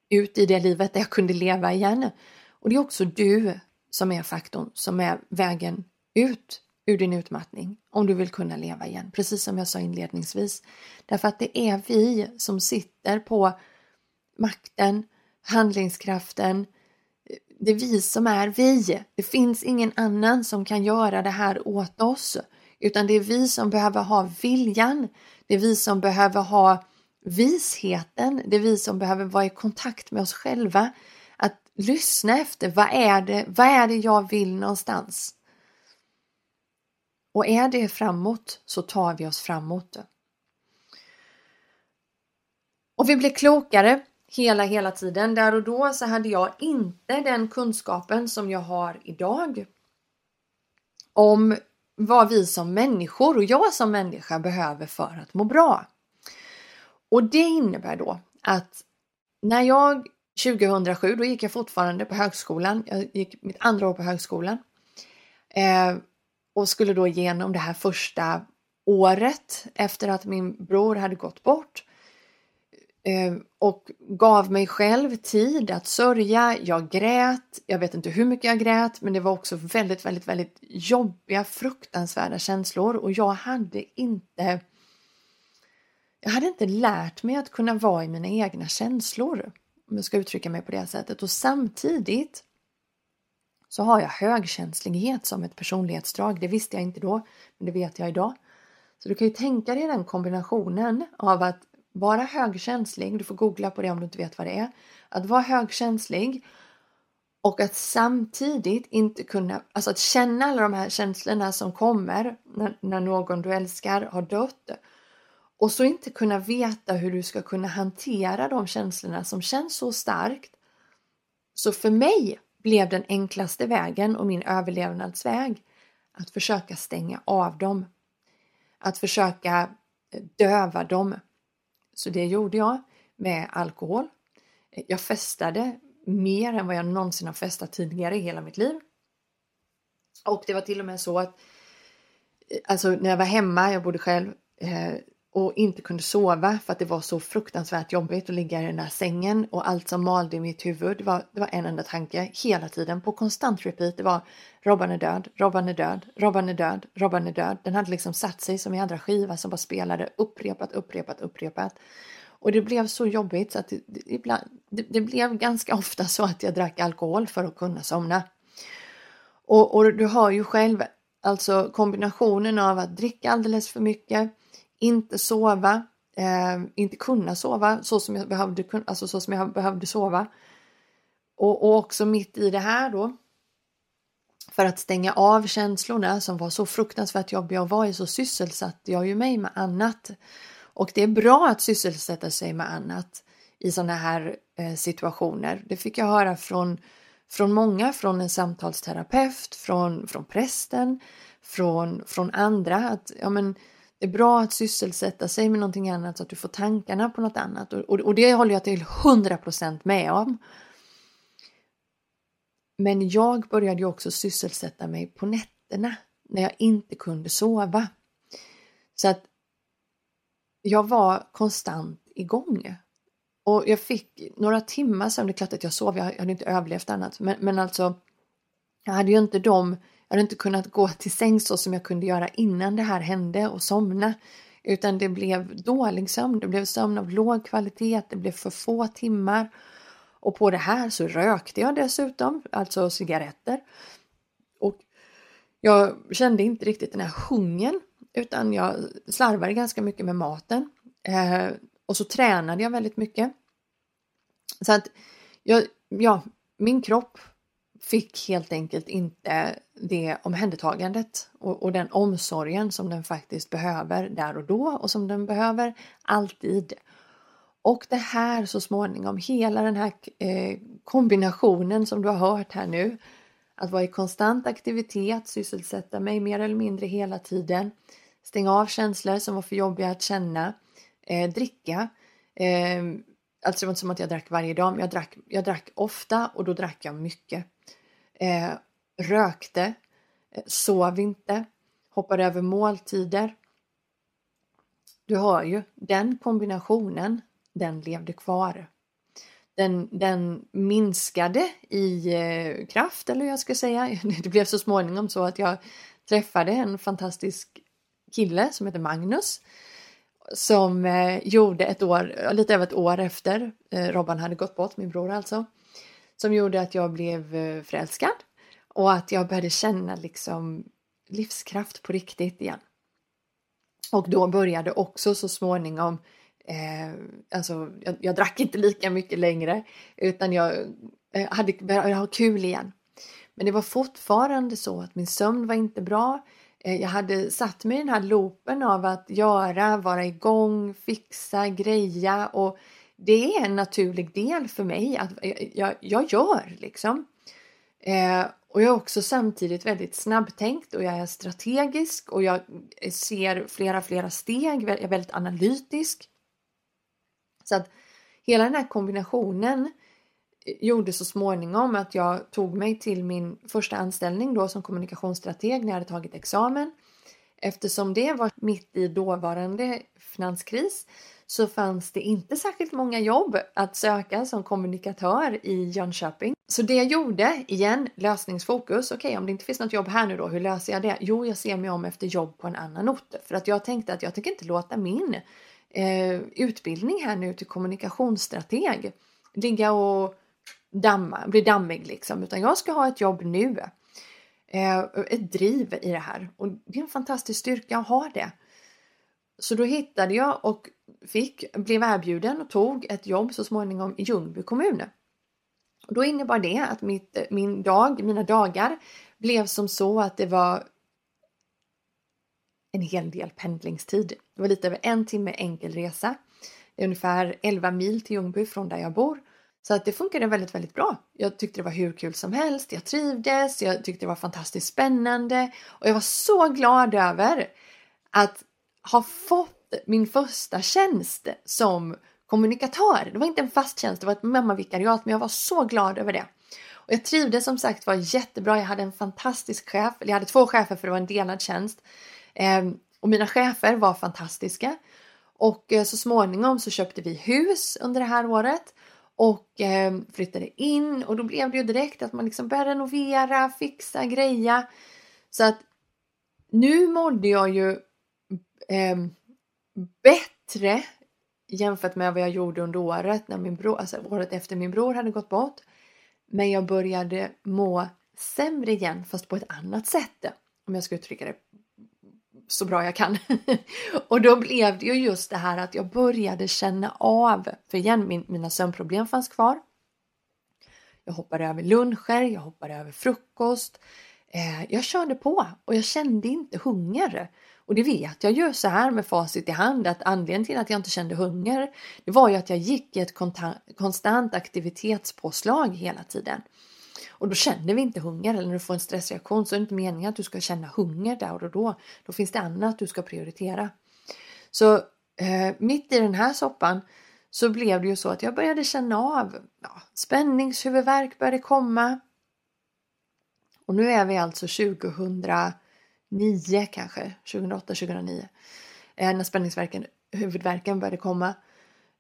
ut i det livet där jag kunde leva igen. Och det är också du som är faktorn som är vägen ut ur din utmattning om du vill kunna leva igen, precis som jag sa inledningsvis. Därför att det är vi som sitter på makten, handlingskraften. Det är vi som är vi. Det finns ingen annan som kan göra det här åt oss, utan det är vi som behöver ha viljan. Det är vi som behöver ha visheten. Det är vi som behöver vara i kontakt med oss själva. Att lyssna efter vad är det, vad är det jag vill någonstans? Och är det framåt så tar vi oss framåt. Och vi blir klokare hela, hela tiden. Där och då så hade jag inte den kunskapen som jag har idag om vad vi som människor och jag som människa behöver för att må bra. Och det innebär då att när jag 2007, då gick jag fortfarande på högskolan, jag gick mitt andra år på högskolan. Eh, och skulle då igenom det här första året efter att min bror hade gått bort. Ehm, och gav mig själv tid att sörja. Jag grät. Jag vet inte hur mycket jag grät, men det var också väldigt, väldigt, väldigt jobbiga, fruktansvärda känslor och jag hade inte jag hade inte lärt mig att kunna vara i mina egna känslor, om jag ska uttrycka mig på det sättet. Och samtidigt så har jag högkänslighet som ett personlighetsdrag. Det visste jag inte då, men det vet jag idag. Så du kan ju tänka dig den kombinationen av att vara högkänslig, du får googla på det om du inte vet vad det är, att vara högkänslig och att samtidigt inte kunna, alltså att känna alla de här känslorna som kommer när, när någon du älskar har dött och så inte kunna veta hur du ska kunna hantera de känslorna som känns så starkt. Så för mig blev den enklaste vägen och min överlevnadsväg att försöka stänga av dem. Att försöka döva dem så det gjorde jag med alkohol. Jag festade mer än vad jag någonsin har festat tidigare i hela mitt liv. Och det var till och med så att eh, alltså när jag var hemma, jag bodde själv eh, och inte kunde sova för att det var så fruktansvärt jobbigt att ligga i den där sängen och allt som malde i mitt huvud det var, det var en enda tanke hela tiden på konstant repeat. Det var Robban är död, Robban är död, Robban är död, Robban är död. Den hade liksom satt sig som i andra skiva som bara spelade upprepat, upprepat, upprepat. Och det blev så jobbigt så att det, det, det, det blev ganska ofta så att jag drack alkohol för att kunna somna. Och, och du har ju själv alltså kombinationen av att dricka alldeles för mycket, inte sova, eh, inte kunna sova så som jag behövde, alltså så som jag behövde sova. Och, och också mitt i det här då, för att stänga av känslorna som var så fruktansvärt jobbiga och var i så sysselsatte jag ju mig med annat. Och det är bra att sysselsätta sig med annat i sådana här eh, situationer. Det fick jag höra från, från många, från en samtalsterapeut, från, från prästen, från, från andra. Att ja, men, är bra att sysselsätta sig med någonting annat så att du får tankarna på något annat. Och, och, och det håller jag till 100% med om. Men jag började ju också sysselsätta mig på nätterna när jag inte kunde sova. Så att jag var konstant igång. Och jag fick några timmar sömn. det är klart att jag sov, jag hade inte överlevt annat, men, men alltså jag hade ju inte de, jag hade inte kunnat gå till säng så som jag kunde göra innan det här hände och somna. Utan det blev dålig sömn, det blev sömn av låg kvalitet, det blev för få timmar. Och på det här så rökte jag dessutom, alltså cigaretter. Och jag kände inte riktigt den här hungern utan jag slarvade ganska mycket med maten. Eh, och så tränade jag väldigt mycket. Så att jag, ja, min kropp fick helt enkelt inte det omhändertagandet och, och, den omsorgen som den faktiskt behöver där och då och som den behöver alltid. Och det här så småningom, hela den här eh, kombinationen som du har hört här nu, att vara i konstant aktivitet, sysselsätta mig mer eller mindre hela tiden, stänga av känslor som var för jobbiga att känna, eh, dricka. Eh, alltså det var inte som att jag drack varje dag, men jag drack, jag drack ofta och då drack jag mycket. Eh, rökte, eh, sov inte, hoppade över måltider. Du hör ju, den kombinationen, den levde kvar. Den, den minskade i eh, kraft, eller jag ska säga. Det blev så småningom så att jag träffade en fantastisk kille som heter Magnus som eh, gjorde ett år, lite över ett år efter Robban hade gått bort, min bror alltså, som gjorde att jag blev förälskad och att jag började känna liksom livskraft på riktigt igen. Och då började också så småningom eh, alltså jag, jag, drack inte lika mycket längre utan jag eh, hade börjat ha kul igen. Men det var fortfarande så att min sömn var inte bra. Eh, jag hade satt mig i den här loopen av att göra, vara igång, fixa, greja och det är en naturlig del för mig att eh, jag, jag gör liksom. Eh, och jag är också samtidigt väldigt snabbtänkt och jag är strategisk och jag ser flera, flera steg. Jag är väldigt analytisk. Så att hela den här kombinationen gjorde så småningom att jag tog mig till min första anställning då som kommunikationsstrateg när jag hade tagit examen eftersom det var mitt i dåvarande finanskris så fanns det inte särskilt många jobb att söka som kommunikatör i Jönköping. Så det jag gjorde, igen, lösningsfokus. Okej, okay, om det inte finns något jobb här nu då, hur löser jag det? Jo, jag ser mig om efter jobb på en annan ort. För att jag tänkte att jag tänker inte låta min eh, utbildning här nu till kommunikationsstrateg ligga och damma, bli dammig liksom, utan jag ska ha ett jobb nu. Eh, ett driv i det här och det är en fantastisk styrka att ha det. Så då hittade jag och fick, blev erbjuden och tog ett jobb så småningom i Ljungby kommun. Och då innebar det att mitt, min dag, mina dagar blev som så att det var en hel del pendlingstid. Det var lite över en timme enkel resa. Det är ungefär 11 mil till Ljungby från där jag bor. Så att det funkade väldigt, väldigt bra. Jag tyckte det var hur kul som helst. Jag trivdes. Jag tyckte det var fantastiskt spännande och jag var så glad över att ha fått min första tjänst som kommunikatör. Det var inte en fast tjänst, det var ett mammavikariat, men jag var så glad över det. Och jag trivdes som sagt var jättebra. Jag hade en fantastisk chef, eller jag hade två chefer för det var en delad tjänst. Ehm, och mina chefer var fantastiska. Och eh, så småningom så köpte vi hus under det här året och eh, flyttade in och då blev det ju direkt att man liksom började renovera, fixa, greja. Så att nu mådde jag ju eh, bättre jämfört med vad jag gjorde under året, när min bror, alltså året efter min bror hade gått bort. Men jag började må sämre igen fast på ett annat sätt om jag ska uttrycka det så bra jag kan. och då blev det ju just det här att jag började känna av, för igen min, mina sömnproblem fanns kvar. Jag hoppade över luncher, jag hoppade över frukost. Eh, jag körde på och jag kände inte hunger. Och det vet jag ju så här med facit i hand att anledningen till att jag inte kände hunger det var ju att jag gick i ett konstant aktivitetspåslag hela tiden. Och då känner vi inte hunger eller när du får en stressreaktion så är det inte meningen att du ska känna hunger där och då. Då finns det annat du ska prioritera. Så eh, mitt i den här soppan så blev det ju så att jag började känna av ja, spänningshuvudvärk började komma. Och nu är vi alltså 2009 kanske, 2008, 2009. Eh, när spänningshuvudvärken började komma.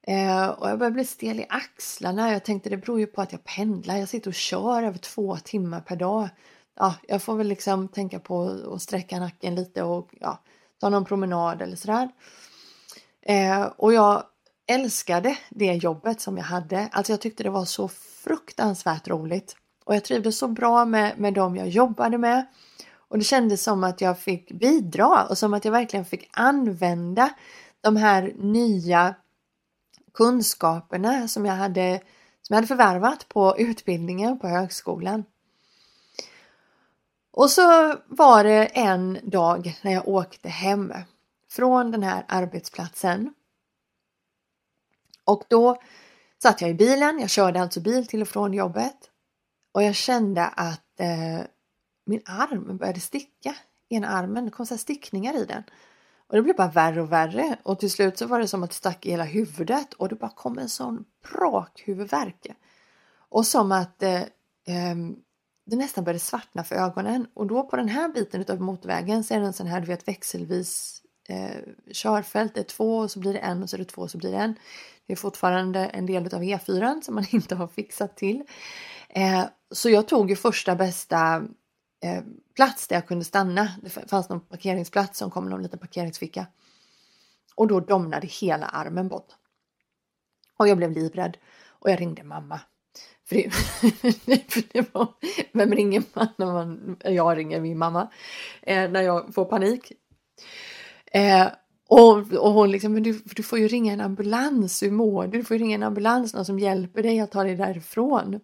Eh, och jag började bli stel i axlarna. Jag tänkte det beror ju på att jag pendlar. Jag sitter och kör över två timmar per dag. Ja, jag får väl liksom tänka på att sträcka nacken lite och ja, ta någon promenad eller sådär. Eh, och jag älskade det jobbet som jag hade. Alltså jag tyckte det var så fruktansvärt roligt. Och jag trivdes så bra med, med dem jag jobbade med. Och det kändes som att jag fick bidra och som att jag verkligen fick använda de här nya kunskaperna som jag hade, som jag hade förvärvat på utbildningen på högskolan. Och så var det en dag när jag åkte hem från den här arbetsplatsen. Och då satt jag i bilen, jag körde alltså bil till och från jobbet och jag kände att eh, min arm började sticka. Ena armen, det kom så stickningar i den. Och det blev bara värre och värre och till slut så var det som att det stack i hela huvudet och det bara kom en sån brak huvudvärk. Och som att eh, eh, det nästan började svartna för ögonen och då på den här biten av motorvägen så är det en sån här du vet växelvis eh, körfält. Det är två och så blir det en och så är det två och så blir det en. Det är fortfarande en del av E4 som man inte har fixat till. Eh, så jag tog ju första bästa eh, plats där jag kunde stanna. Det fanns någon parkeringsplats som kom någon liten parkeringsficka. Och då domnade hela armen bort. Och jag blev livrädd och jag ringde mamma. För det, för det var, vem ringer man när man, jag ringer min mamma, eh, när jag får panik. Eh, och, och hon liksom, men du, du får ju ringa en ambulans, hur mår du? Du får ju ringa en ambulans, någon som hjälper dig att ta dig därifrån.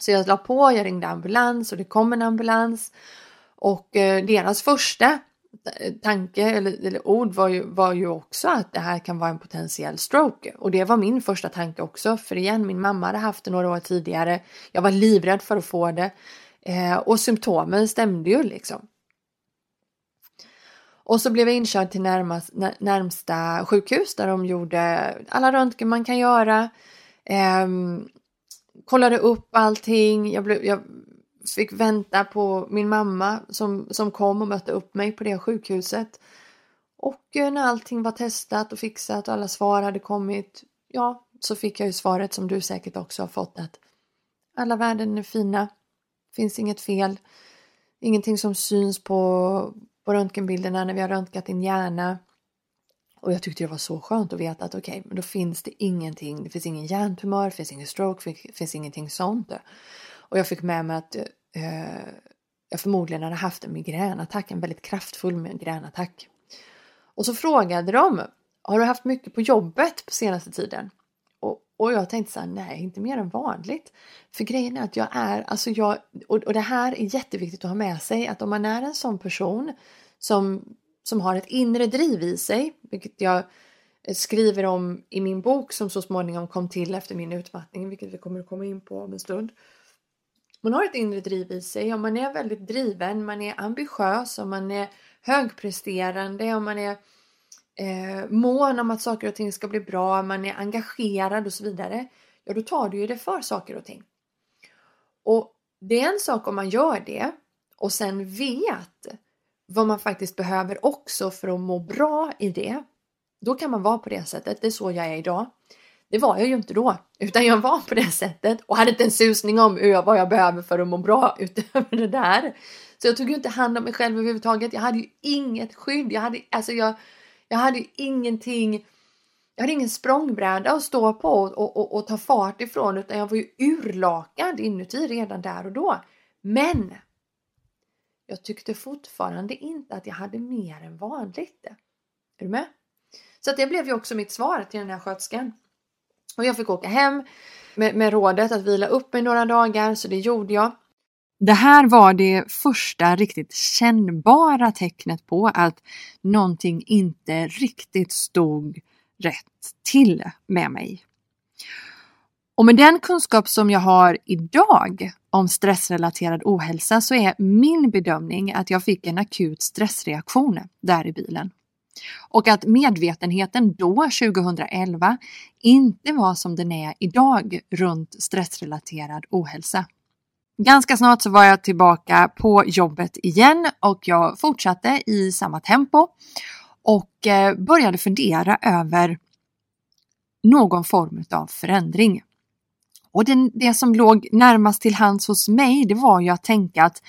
Så jag la på, jag ringde ambulans och det kom en ambulans. Och eh, deras första eh, tanke eller, eller ord var ju, var ju också att det här kan vara en potentiell stroke. Och det var min första tanke också. För igen, min mamma hade haft det några år tidigare. Jag var livrädd för att få det. Eh, och symptomen stämde ju liksom. Och så blev jag inkörd till närmast, närmsta sjukhus där de gjorde alla röntgen man kan göra. Eh, kollade upp allting. Jag, blev, jag fick vänta på min mamma som, som kom och mötte upp mig på det sjukhuset. Och eh, när allting var testat och fixat och alla svar hade kommit, ja, så fick jag ju svaret som du säkert också har fått att alla värden är fina, finns inget fel, ingenting som syns på, på röntgenbilderna när vi har röntgat din hjärna. Och jag tyckte det var så skönt att veta att okej, okay, men då finns det ingenting, det finns ingen hjärntumör, det finns ingen stroke, det finns ingenting sånt. Och jag fick med mig att eh, jag förmodligen hade haft en migränattack, en väldigt kraftfull migränattack. Och så frågade de, har du haft mycket på jobbet på senaste tiden? Och, och jag tänkte så här, nej, inte mer än vanligt. För grejen är att jag är, alltså jag, och, och det här är jätteviktigt att ha med sig, att om man är en sån person som, som har ett inre driv i sig, vilket jag skriver om i min bok som så småningom kom till efter min utmattning, vilket vi kommer att komma in på om en stund. Man har ett inre driv i sig och man är väldigt driven, man är ambitiös och man är högpresterande och man är eh, mån om att saker och ting ska bli bra, man är engagerad och så vidare. Ja, då tar du ju det för saker och ting. Och det är en sak om man gör det och sen vet vad man faktiskt behöver också för att må bra i det. Då kan man vara på det sättet. Det är så jag är idag. Det var jag ju inte då, utan jag var på det sättet och hade inte en susning om vad jag behöver för att må bra utöver det där. Så jag tog ju inte hand om mig själv överhuvudtaget. Jag hade ju inget skydd. Jag hade, alltså jag, jag hade ju ingenting. Jag hade ingen språngbräda att stå på och, och, och, och ta fart ifrån utan jag var ju urlakad inuti redan där och då. Men jag tyckte fortfarande inte att jag hade mer än vanligt. Är du med? Så att det blev ju också mitt svar till den här sköterskan. Och jag fick åka hem med, med rådet att vila upp mig några dagar, så det gjorde jag. Det här var det första riktigt kännbara tecknet på att någonting inte riktigt stod rätt till med mig. Och med den kunskap som jag har idag om stressrelaterad ohälsa så är min bedömning att jag fick en akut stressreaktion där i bilen. Och att medvetenheten då, 2011, inte var som den är idag runt stressrelaterad ohälsa. Ganska snart så var jag tillbaka på jobbet igen och jag fortsatte i samma tempo och eh, började fundera över någon form av förändring. Och det, det som låg närmast till hands hos mig, det var ju att tänka att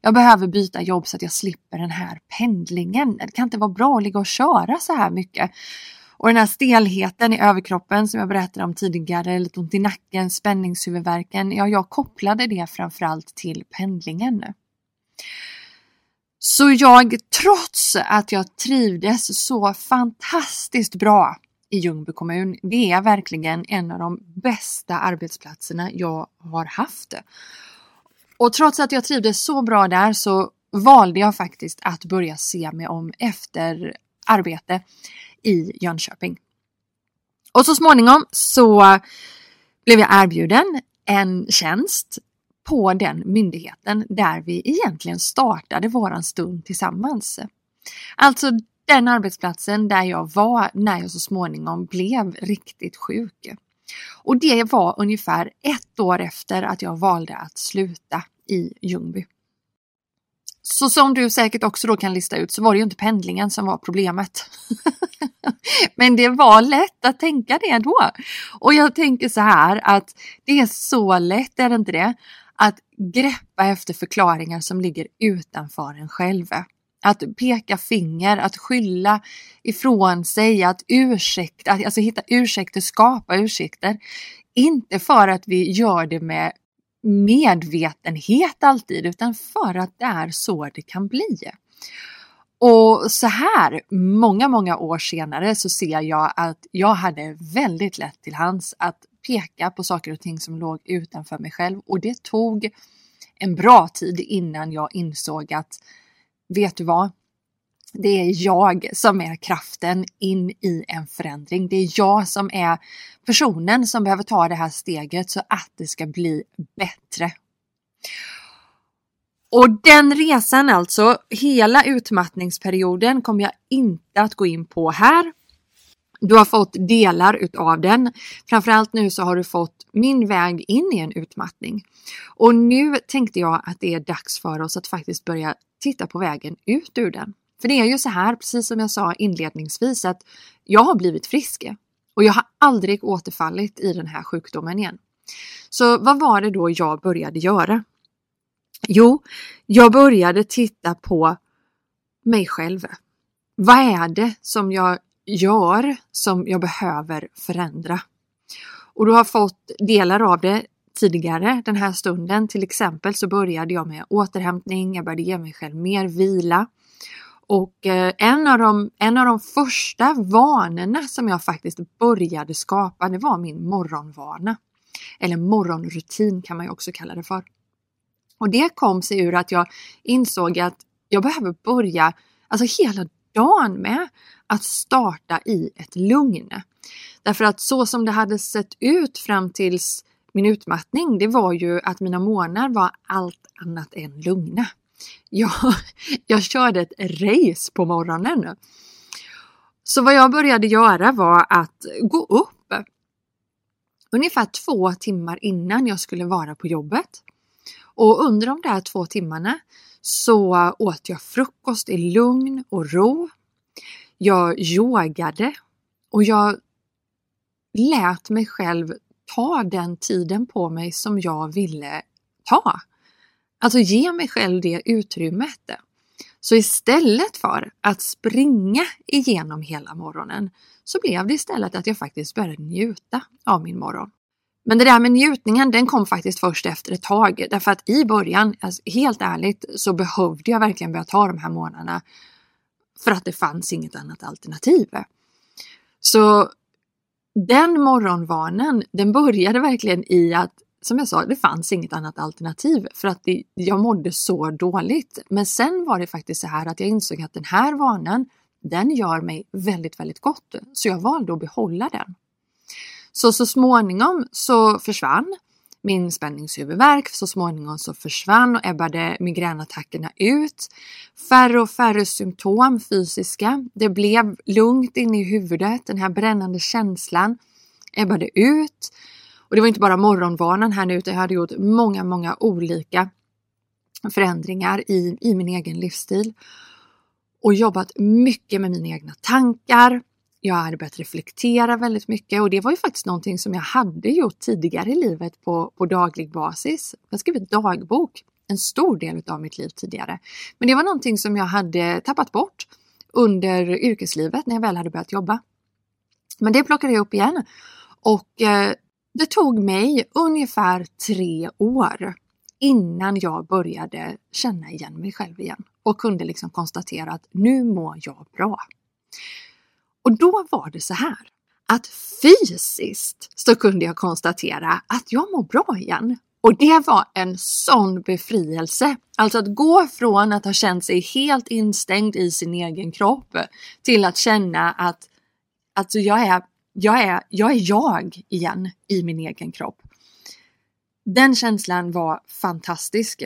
jag behöver byta jobb så att jag slipper den här pendlingen. Det kan inte vara bra att ligga och köra så här mycket. Och den här stelheten i överkroppen som jag berättade om tidigare, lite ont i nacken, spänningshuvudvärken, ja, jag kopplade det framförallt till pendlingen. Så jag, trots att jag trivdes så fantastiskt bra i Ljungby kommun, det är verkligen en av de bästa arbetsplatserna jag har haft. Och trots att jag trivdes så bra där så valde jag faktiskt att börja se mig om efter arbete i Jönköping. Och så småningom så blev jag erbjuden en tjänst på den myndigheten där vi egentligen startade våran stund tillsammans. Alltså den arbetsplatsen där jag var när jag så småningom blev riktigt sjuk. Och det var ungefär ett år efter att jag valde att sluta i Ljungby. Så som du säkert också då kan lista ut så var det ju inte pendlingen som var problemet. Men det var lätt att tänka det då. Och jag tänker så här att det är så lätt, är det inte det? Att greppa efter förklaringar som ligger utanför en själv. Att peka finger, att skylla ifrån sig, att ursäkta, alltså hitta ursäkter, skapa ursäkter. Inte för att vi gör det med medvetenhet alltid, utan för att det är så det kan bli. Och så här många, många år senare så ser jag att jag hade väldigt lätt till hands att peka på saker och ting som låg utanför mig själv och det tog en bra tid innan jag insåg att vet du vad? Det är jag som är kraften in i en förändring. Det är jag som är personen som behöver ta det här steget så att det ska bli bättre. Och den resan alltså, hela utmattningsperioden kommer jag inte att gå in på här. Du har fått delar utav den. Framförallt nu så har du fått min väg in i en utmattning. Och nu tänkte jag att det är dags för oss att faktiskt börja titta på vägen ut ur den. För det är ju så här, precis som jag sa inledningsvis, att jag har blivit frisk och jag har aldrig återfallit i den här sjukdomen igen. Så vad var det då jag började göra? Jo, jag började titta på mig själv. Vad är det som jag gör som jag behöver förändra? Och du har fått delar av det tidigare den här stunden. Till exempel så började jag med återhämtning, jag började ge mig själv mer vila. Och eh, en av, de, en av de första vanorna som jag faktiskt började skapa, det var min morgonvana. Eller morgonrutin kan man ju också kalla det för. Och det kom sig ur att jag insåg att jag behöver börja, alltså hela dagen med att starta i ett lugn. Därför att så som det hade sett ut fram tills min utmattning, det var ju att mina månader var allt annat än lugna. Jag, jag körde ett race på morgonen. Så vad jag började göra var att gå upp ungefär två timmar innan jag skulle vara på jobbet. Och under de där två timmarna så åt jag frukost i lugn och ro. Jag yogade och jag lät mig själv ta den tiden på mig som jag ville ta. Alltså ge mig själv det utrymmet. Så istället för att springa igenom hela morgonen så blev det istället att jag faktiskt började njuta av min morgon. Men det där med njutningen, den kom faktiskt först efter ett tag. Därför att i början, alltså helt ärligt, så behövde jag verkligen börja ta de här månaderna för att det fanns inget annat alternativ. Så den morgonvanan, den började verkligen i att, som jag sa, det fanns inget annat alternativ för att det, jag mådde så dåligt. Men sen var det faktiskt så här att jag insåg att den här vanan, den gör mig väldigt, väldigt gott. Så jag valde att behålla den. Så så småningom så försvann min spänningshuvudvärk. Så småningom så försvann och ebbade migränattackerna ut. Färre och färre symptom fysiska. Det blev lugnt inne i huvudet. Den här brännande känslan ebbade ut. Och det var inte bara morgonvanan här nu utan jag hade gjort många, många olika förändringar i, i min egen livsstil. Och jobbat mycket med mina egna tankar, jag hade börjat reflektera väldigt mycket och det var ju faktiskt någonting som jag hade gjort tidigare i livet på, på daglig basis. Jag skrev ett dagbok en stor del av mitt liv tidigare. Men det var någonting som jag hade tappat bort under yrkeslivet när jag väl hade börjat jobba. Men det plockade jag upp igen och eh, det tog mig ungefär tre år innan jag började känna igen mig själv igen och kunde liksom konstatera att nu mår jag bra. Och då var det så här att fysiskt så kunde jag konstatera att jag mår bra igen. Och det var en sån befrielse. Alltså att gå från att ha känt sig helt instängd i sin egen kropp till att känna att alltså jag, är, jag, är, jag är jag igen i min egen kropp. Den känslan var fantastisk.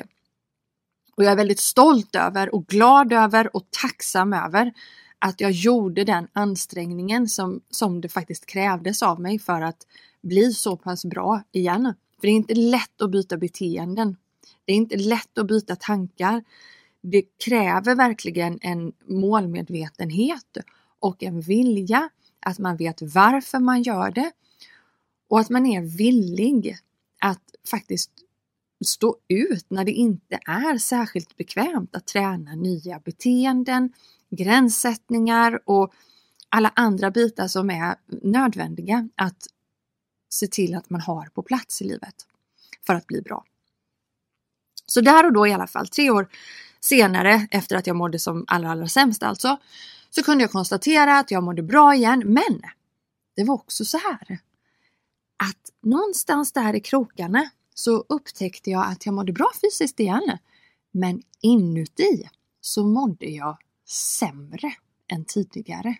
Och jag är väldigt stolt över och glad över och tacksam över att jag gjorde den ansträngningen som, som det faktiskt krävdes av mig för att bli så pass bra igen. För det är inte lätt att byta beteenden. Det är inte lätt att byta tankar. Det kräver verkligen en målmedvetenhet och en vilja att man vet varför man gör det och att man är villig att faktiskt stå ut när det inte är särskilt bekvämt att träna nya beteenden, gränssättningar och alla andra bitar som är nödvändiga att se till att man har på plats i livet för att bli bra. Så där och då i alla fall, tre år senare efter att jag mådde som allra, allra sämst alltså, så kunde jag konstatera att jag mådde bra igen. Men det var också så här att någonstans där i krokarna så upptäckte jag att jag mådde bra fysiskt igen. Men inuti så mådde jag sämre än tidigare.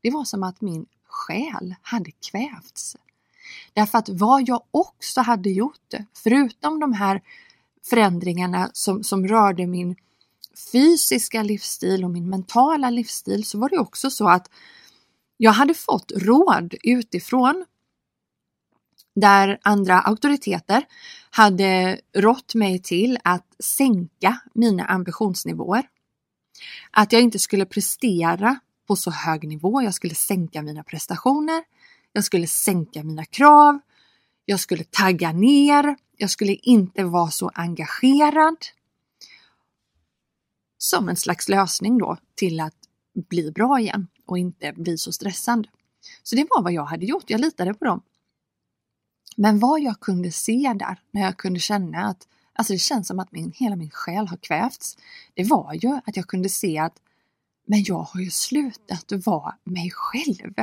Det var som att min själ hade kvävts. Därför att vad jag också hade gjort, förutom de här förändringarna som, som rörde min fysiska livsstil och min mentala livsstil så var det också så att jag hade fått råd utifrån där andra auktoriteter hade rått mig till att sänka mina ambitionsnivåer. Att jag inte skulle prestera på så hög nivå. Jag skulle sänka mina prestationer. Jag skulle sänka mina krav. Jag skulle tagga ner. Jag skulle inte vara så engagerad. Som en slags lösning då till att bli bra igen och inte bli så stressad. Så det var vad jag hade gjort. Jag litade på dem. Men vad jag kunde se där, när jag kunde känna att alltså det känns som att min, hela min själ har kvävts. Det var ju att jag kunde se att men jag har ju slutat vara mig själv.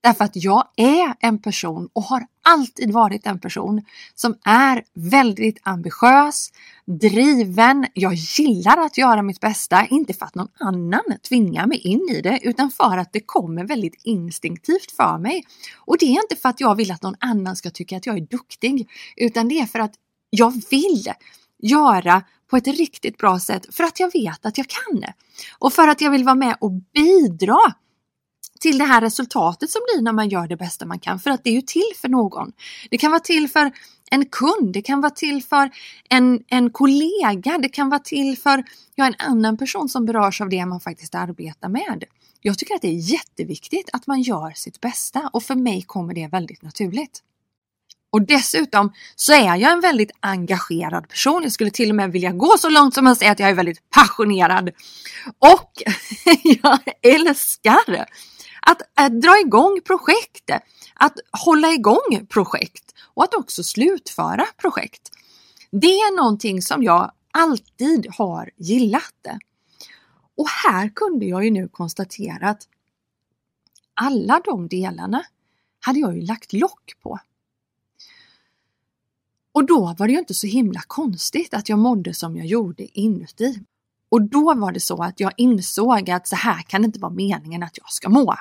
Därför att jag är en person och har alltid varit en person som är väldigt ambitiös, driven. Jag gillar att göra mitt bästa, inte för att någon annan tvingar mig in i det, utan för att det kommer väldigt instinktivt för mig. Och det är inte för att jag vill att någon annan ska tycka att jag är duktig, utan det är för att jag vill göra på ett riktigt bra sätt för att jag vet att jag kan. Och för att jag vill vara med och bidra till det här resultatet som blir när man gör det bästa man kan. För att det är ju till för någon. Det kan vara till för en kund, det kan vara till för en, en kollega, det kan vara till för ja, en annan person som berörs av det man faktiskt arbetar med. Jag tycker att det är jätteviktigt att man gör sitt bästa och för mig kommer det väldigt naturligt. Och dessutom så är jag en väldigt engagerad person. Jag skulle till och med vilja gå så långt som att säga att jag är väldigt passionerad. Och jag älskar att, att dra igång projekt, att hålla igång projekt och att också slutföra projekt. Det är någonting som jag alltid har gillat. Och här kunde jag ju nu konstatera att alla de delarna hade jag ju lagt lock på. Och då var det ju inte så himla konstigt att jag mådde som jag gjorde inuti. Och då var det så att jag insåg att så här kan det inte vara meningen att jag ska må.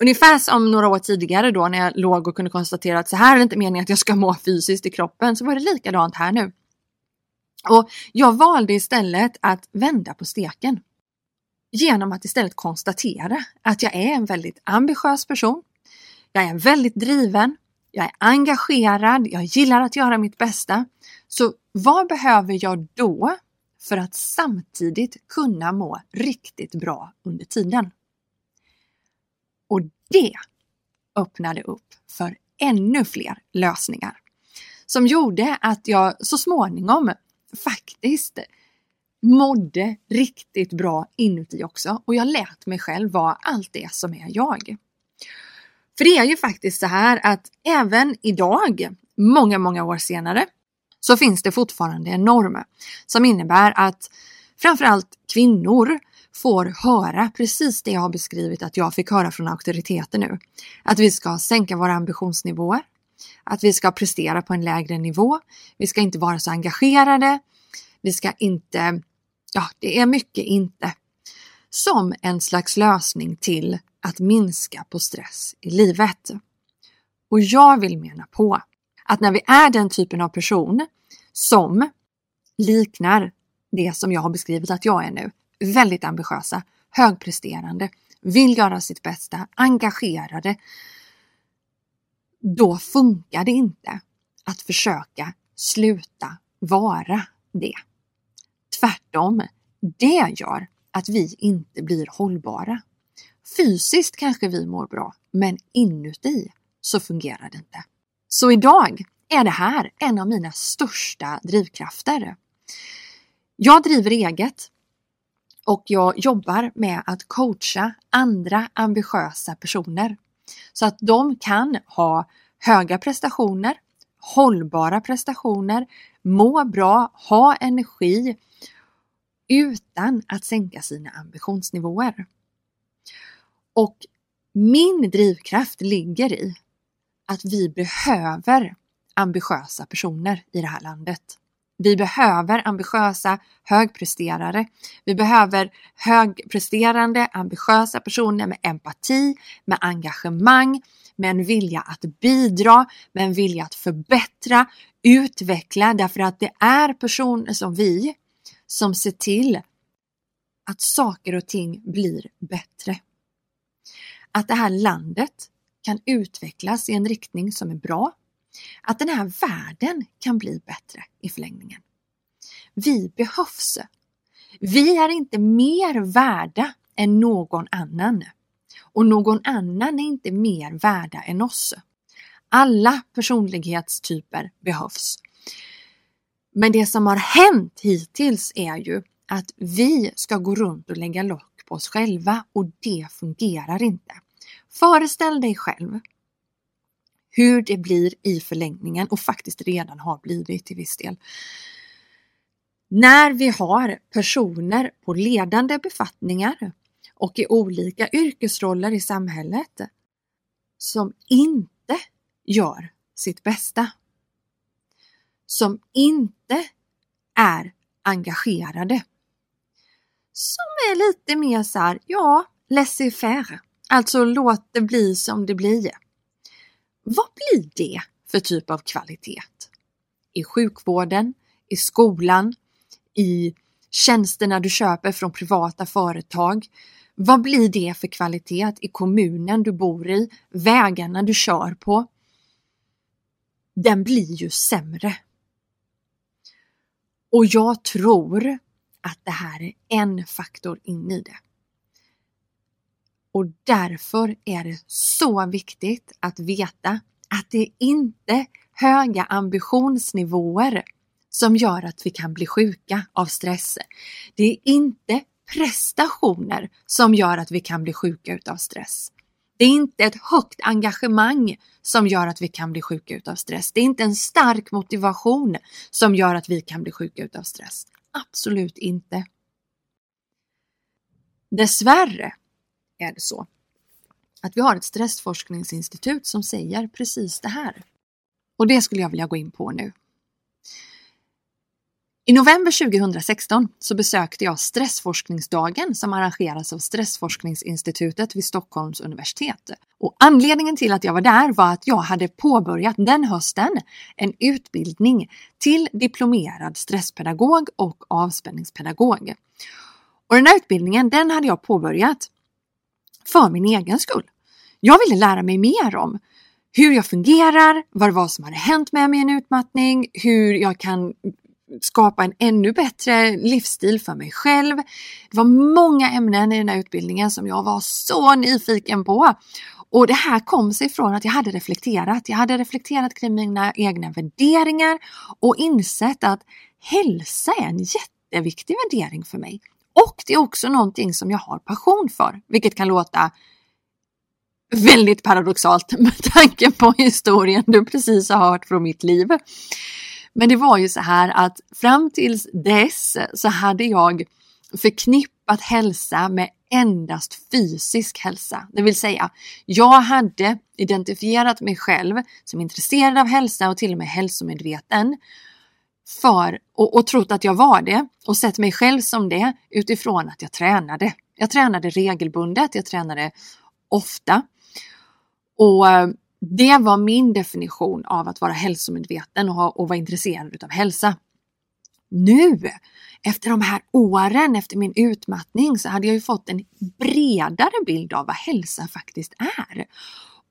Ungefär som några år tidigare då när jag låg och kunde konstatera att så här är det inte meningen att jag ska må fysiskt i kroppen så var det likadant här nu. Och jag valde istället att vända på steken. Genom att istället konstatera att jag är en väldigt ambitiös person. Jag är väldigt driven. Jag är engagerad. Jag gillar att göra mitt bästa. Så vad behöver jag då för att samtidigt kunna må riktigt bra under tiden? Och det öppnade upp för ännu fler lösningar som gjorde att jag så småningom faktiskt mådde riktigt bra inuti också och jag lät mig själv vara allt det som är jag. För det är ju faktiskt så här att även idag, många, många år senare, så finns det fortfarande en norm som innebär att framförallt kvinnor får höra precis det jag har beskrivit att jag fick höra från auktoriteter nu. Att vi ska sänka våra ambitionsnivåer, att vi ska prestera på en lägre nivå, vi ska inte vara så engagerade, vi ska inte, ja det är mycket inte, som en slags lösning till att minska på stress i livet. Och jag vill mena på att när vi är den typen av person som liknar det som jag har beskrivit att jag är nu, väldigt ambitiösa, högpresterande, vill göra sitt bästa, engagerade. Då funkar det inte att försöka sluta vara det. Tvärtom, det gör att vi inte blir hållbara. Fysiskt kanske vi mår bra, men inuti så fungerar det inte. Så idag är det här en av mina största drivkrafter. Jag driver eget och jag jobbar med att coacha andra ambitiösa personer så att de kan ha höga prestationer, hållbara prestationer, må bra, ha energi utan att sänka sina ambitionsnivåer. Och min drivkraft ligger i att vi behöver ambitiösa personer i det här landet. Vi behöver ambitiösa högpresterare. Vi behöver högpresterande, ambitiösa personer med empati, med engagemang, med en vilja att bidra, med en vilja att förbättra, utveckla därför att det är personer som vi som ser till att saker och ting blir bättre. att det här landet kan utvecklas i en riktning som är bra. Att den här världen kan bli bättre i förlängningen. Vi behövs. Vi är inte mer värda än någon annan. Och någon annan är inte mer värda än oss. Alla personlighetstyper behövs. Men det som har hänt hittills är ju att vi ska gå runt och lägga lock på oss själva och det fungerar inte. Föreställ dig själv hur det blir i förlängningen och faktiskt redan har blivit till viss del. När vi har personer på ledande befattningar och i olika yrkesroller i samhället som inte gör sitt bästa. Som inte är engagerade. Som är lite mer så här, ja, laissez-faire. Alltså låt det bli som det blir. Vad blir det för typ av kvalitet? I sjukvården, i skolan, i tjänsterna du köper från privata företag. Vad blir det för kvalitet i kommunen du bor i, vägarna du kör på? Den blir ju sämre. Och jag tror att det här är en faktor in i det. Och därför är det så viktigt att veta att det är inte höga ambitionsnivåer som gör att vi kan bli sjuka av stress. Det är inte prestationer som gör att vi kan bli sjuka utav stress. Det är inte ett högt engagemang som gör att vi kan bli sjuka utav stress. Det är inte en stark motivation som gör att vi kan bli sjuka utav stress. Absolut inte. Dessvärre är det så att vi har ett stressforskningsinstitut som säger precis det här. Och det skulle jag vilja gå in på nu. I november 2016 så besökte jag Stressforskningsdagen som arrangeras av Stressforskningsinstitutet vid Stockholms universitet. Och anledningen till att jag var där var att jag hade påbörjat den hösten en utbildning till diplomerad stresspedagog och avspänningspedagog. Och den här utbildningen den hade jag påbörjat för min egen skull. Jag ville lära mig mer om hur jag fungerar, vad det var som hade hänt med mig i en utmattning, hur jag kan skapa en ännu bättre livsstil för mig själv. Det var många ämnen i den här utbildningen som jag var så nyfiken på. Och det här kom sig från att jag hade reflekterat. Jag hade reflekterat kring mina egna värderingar och insett att hälsa är en jätteviktig värdering för mig. Och det är också någonting som jag har passion för, vilket kan låta väldigt paradoxalt med tanke på historien du precis har hört från mitt liv. Men det var ju så här att fram tills dess så hade jag förknippat hälsa med endast fysisk hälsa. Det vill säga, jag hade identifierat mig själv som intresserad av hälsa och till och med hälsomedveten för, och, och trott att jag var det och sett mig själv som det utifrån att jag tränade. Jag tränade regelbundet, jag tränade ofta. Och eh, det var min definition av att vara hälsomedveten och, ha, och vara intresserad av hälsa. Nu, efter de här åren, efter min utmattning, så hade jag ju fått en bredare bild av vad hälsa faktiskt är.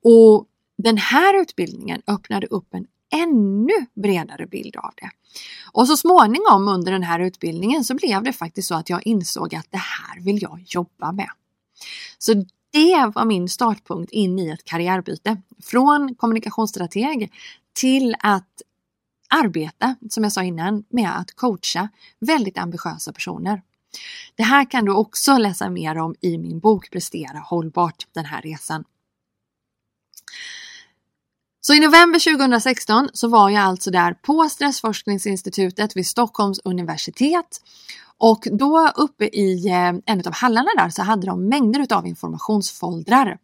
Och den här utbildningen öppnade upp en ännu bredare bild av det. Och så småningom under den här utbildningen så blev det faktiskt så att jag insåg att det här vill jag jobba med. Så det var min startpunkt in i ett karriärbyte. Från kommunikationsstrateg till att arbeta, som jag sa innan, med att coacha väldigt ambitiösa personer. Det här kan du också läsa mer om i min bok Prestera hållbart, den här resan. Så i november 2016 så var jag alltså där på Stressforskningsinstitutet vid Stockholms universitet och då uppe i eh, en av hallarna där så hade de mängder av informationsfoldrar.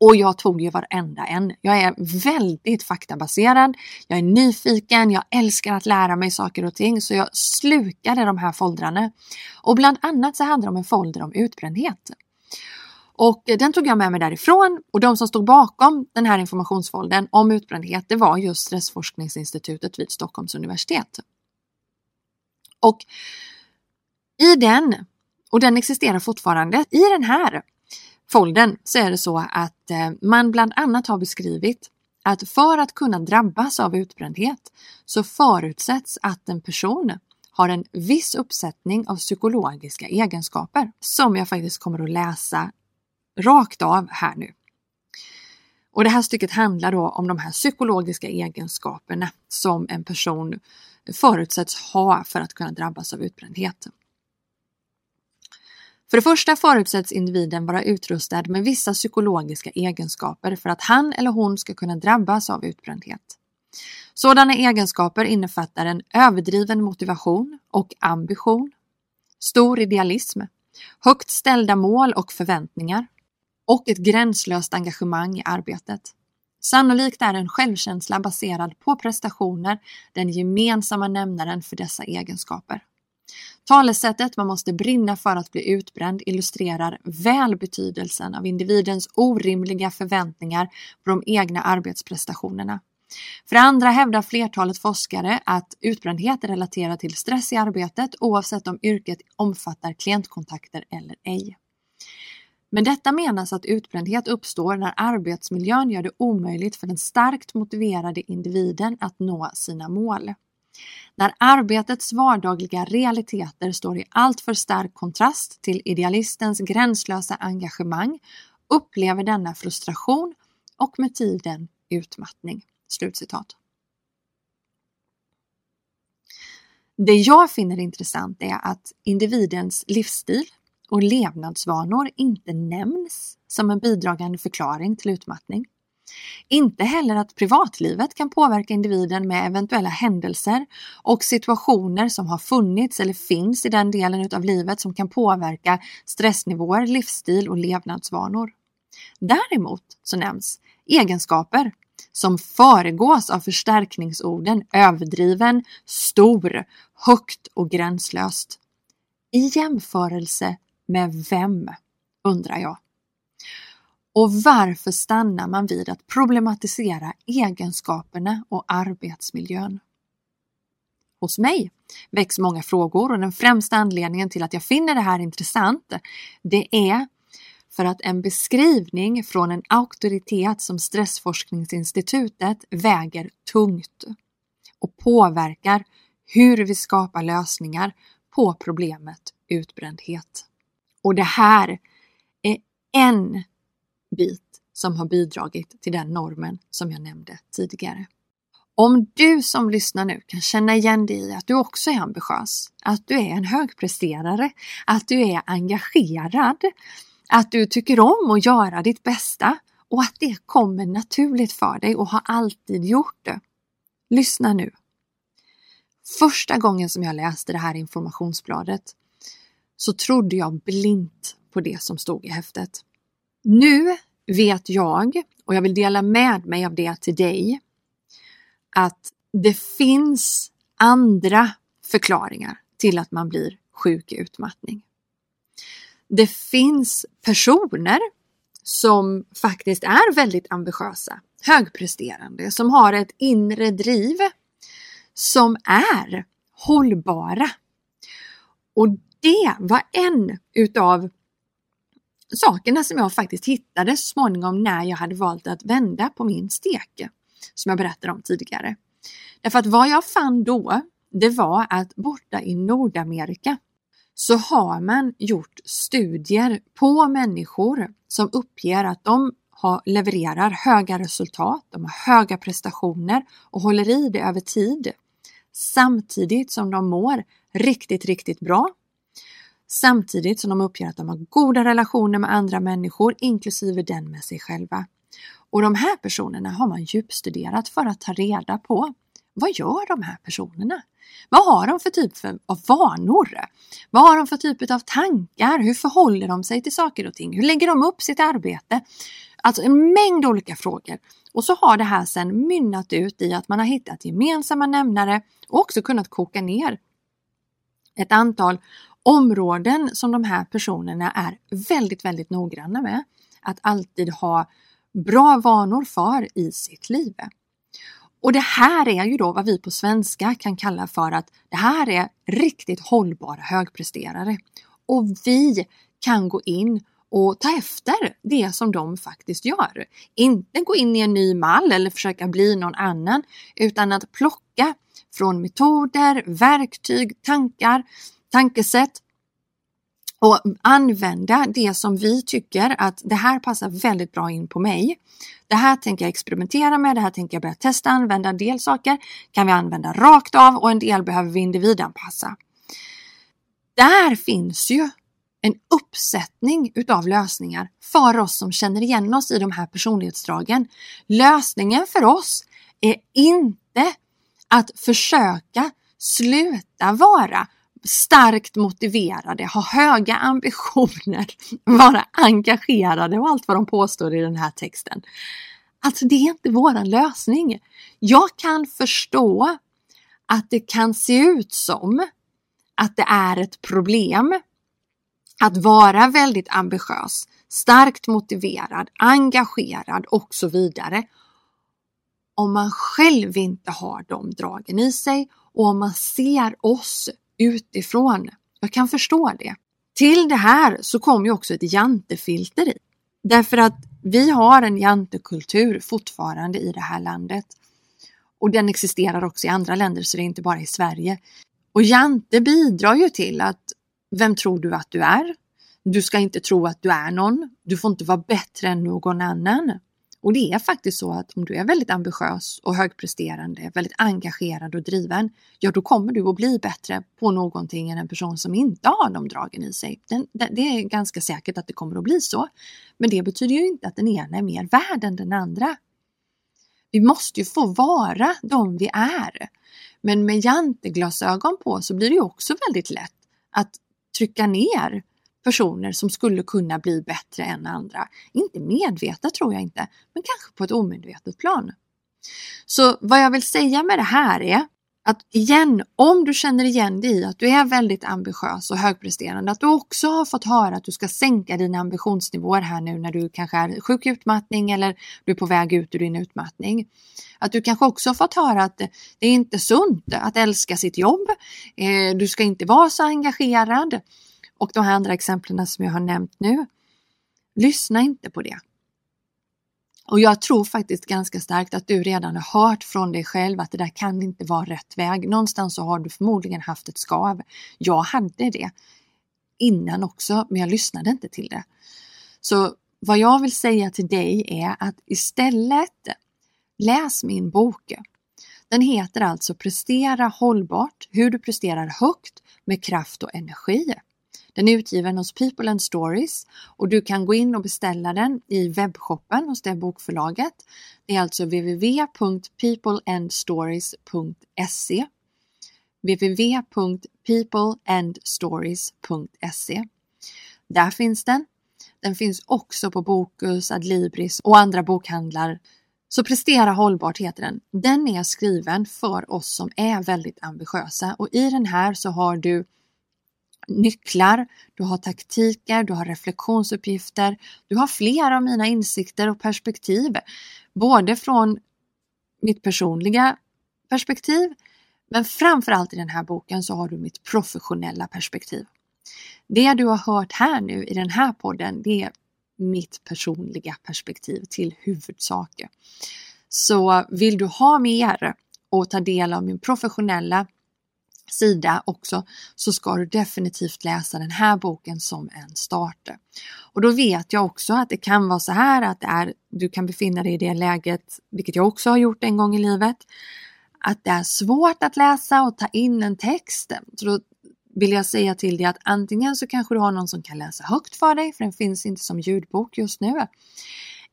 Och jag tog ju varenda en. Jag är väldigt faktabaserad. Jag är nyfiken. Jag älskar att lära mig saker och ting. Så jag slukade de här foldrarna. Och bland annat så hade de en folder om utbrändhet. Och eh, den tog jag med mig därifrån och de som stod bakom den här informationsfoldern om utbrändhet det var just Stressforskningsinstitutet vid Stockholms universitet. Och i den, och den existerar fortfarande, i den här foldern så är det så att eh, man bland annat har beskrivit att för att kunna drabbas av utbrändhet så förutsätts att en person har en viss uppsättning av psykologiska egenskaper som jag faktiskt kommer att läsa rakt av här nu. Och det här stycket handlar då om de här psykologiska egenskaperna som en person förutsätts ha för att kunna drabbas av utbrändhet. För det första förutsätts individen vara utrustad med vissa psykologiska egenskaper för att han eller hon ska kunna drabbas av utbrändhet. Sådana egenskaper innefattar en överdriven motivation och ambition, stor idealism, högt ställda mål och förväntningar och ett gränslöst engagemang i arbetet. Sannolikt är en självkänsla baserad på prestationer den gemensamma nämnaren för dessa egenskaper. Talesättet man måste brinna för att bli utbränd illustrerar väl betydelsen av individens orimliga förväntningar på de egna arbetsprestationerna. För det andra hävdar flertalet forskare att utbrändhet är relaterad till stress i arbetet oavsett om yrket omfattar klientkontakter eller ej. Med detta menas att utbrändhet uppstår när arbetsmiljön gör det omöjligt för den starkt motiverade individen att nå sina mål. När arbetets vardagliga realiteter står i alltför stark kontrast till idealistens gränslösa engagemang upplever denna frustration och med tiden utmattning. Slutcitat. Det jag finner intressant är att individens livsstil och levnadsvanor inte nämns som en bidragande förklaring till utmattning. Inte heller att privatlivet kan påverka individen med eventuella händelser och situationer som har funnits eller finns i den delen av livet som kan påverka stressnivåer, livsstil och levnadsvanor. Däremot så nämns egenskaper som föregås av förstärkningsorden överdriven, stor, högt och gränslöst. I jämförelse med vem, undrar jag. Och varför stannar man vid att problematisera egenskaperna och arbetsmiljön? Hos mig väcks många frågor och den främsta anledningen till att jag finner det här intressant det är för att en beskrivning från en auktoritet som Stressforskningsinstitutet väger tungt och påverkar hur vi skapar lösningar på problemet utbrändhet. Och det här är en bit som har bidragit till den normen som jag nämnde tidigare. Om du som lyssnar nu kan känna igen dig i att du också är ambitiös, att du är en högpresterare, att du är engagerad, att du tycker om att göra ditt bästa och att det kommer naturligt för dig och har alltid gjort det. Lyssna nu. Första gången som jag läste det här informationsbladet så trodde jag blint på det som stod i häftet. Nu vet jag, och jag vill dela med mig av det till dig, att det finns andra förklaringar till att man blir sjuk i utmattning. Det finns personer som faktiskt är väldigt ambitiösa, högpresterande, som har ett inre driv som är hållbara. Och det var en utav sakerna som jag faktiskt hittade så småningom när jag hade valt att vända på min stek. Som jag berättade om tidigare. Därför att vad jag fann då, det var att borta i Nordamerika så har man gjort studier på människor som uppger att de har, levererar höga resultat, de har höga prestationer och håller i det över tid. Samtidigt som de mår riktigt, riktigt bra samtidigt som de uppger att de har goda relationer med andra människor, inklusive den med sig själva. Och de här personerna har man djupstuderat för att ta reda på vad gör de här personerna? Vad har de för typ av vanor? Vad har de för typ av tankar? Hur förhåller de sig till saker och ting? Hur lägger de upp sitt arbete? Alltså en mängd olika frågor. Och så har det här sedan mynnat ut i att man har hittat gemensamma nämnare och också kunnat koka ner ett antal områden som de här personerna är väldigt, väldigt noggranna med att alltid ha bra vanor för i sitt liv. Och det här är ju då vad vi på svenska kan kalla för att det här är riktigt hållbara högpresterare. Och vi kan gå in och ta efter det som de faktiskt gör. Inte gå in i en ny mall eller försöka bli någon annan utan att plocka från metoder, verktyg, tankar, tankesätt och använda det som vi tycker att det här passar väldigt bra in på mig. Det här tänker jag experimentera med, det här tänker jag börja testa använda. En del saker kan vi använda rakt av och en del behöver vi individanpassa. Där finns ju en uppsättning utav lösningar för oss som känner igen oss i de här personlighetsdragen. Lösningen för oss är inte att försöka sluta vara starkt motiverade, ha höga ambitioner, vara engagerade och allt vad de påstår i den här texten. Alltså det är inte våran lösning. Jag kan förstå att det kan se ut som att det är ett problem att vara väldigt ambitiös, starkt motiverad, engagerad och så vidare. Om man själv inte har de dragen i sig och om man ser oss utifrån. Jag kan förstå det. Till det här så kommer ju också ett jantefilter i. Därför att vi har en jantekultur fortfarande i det här landet. Och den existerar också i andra länder så det är inte bara i Sverige. Och jante bidrar ju till att vem tror du att du är? Du ska inte tro att du är någon. Du får inte vara bättre än någon annan. Och det är faktiskt så att om du är väldigt ambitiös och högpresterande, väldigt engagerad och driven, ja då kommer du att bli bättre på någonting än en person som inte har de dragen i sig. Den, det är ganska säkert att det kommer att bli så. Men det betyder ju inte att den ena är mer värd än den andra. Vi måste ju få vara de vi är. Men med janteglasögon på så blir det ju också väldigt lätt att trycka ner personer som skulle kunna bli bättre än andra. Inte medvetet tror jag inte, men kanske på ett omedvetet plan. Så vad jag vill säga med det här är att igen, om du känner igen dig i att du är väldigt ambitiös och högpresterande, att du också har fått höra att du ska sänka dina ambitionsnivåer här nu när du kanske är sjuk i utmattning eller du är på väg ut ur din utmattning. Att du kanske också har fått höra att det är inte sunt att älska sitt jobb. Eh, du ska inte vara så engagerad. Och de här andra exemplen som jag har nämnt nu. Lyssna inte på det. Och jag tror faktiskt ganska starkt att du redan har hört från dig själv att det där kan inte vara rätt väg. Någonstans så har du förmodligen haft ett skav. Jag hade det innan också, men jag lyssnade inte till det. Så vad jag vill säga till dig är att istället läs min bok. Den heter alltså Prestera hållbart, hur du presterar högt med kraft och energi. Den är utgiven hos People and Stories och du kan gå in och beställa den i webbshoppen hos det bokförlaget. Det är alltså www.peopleandstories.se www.peopleandstories.se Där finns den. Den finns också på Bokus, Adlibris och andra bokhandlar. Så Prestera hållbart heter den. Den är skriven för oss som är väldigt ambitiösa och i den här så har du nycklar, du har taktiker, du har reflektionsuppgifter, du har flera av mina insikter och perspektiv. Både från mitt personliga perspektiv men framförallt i den här boken så har du mitt professionella perspektiv. Det du har hört här nu i den här podden det är mitt personliga perspektiv till huvudsaker. Så vill du ha mer och ta del av min professionella sida också så ska du definitivt läsa den här boken som en start. Och då vet jag också att det kan vara så här att det är, du kan befinna dig i det läget, vilket jag också har gjort en gång i livet, att det är svårt att läsa och ta in en text. Så då vill jag säga till dig att antingen så kanske du har någon som kan läsa högt för dig, för den finns inte som ljudbok just nu.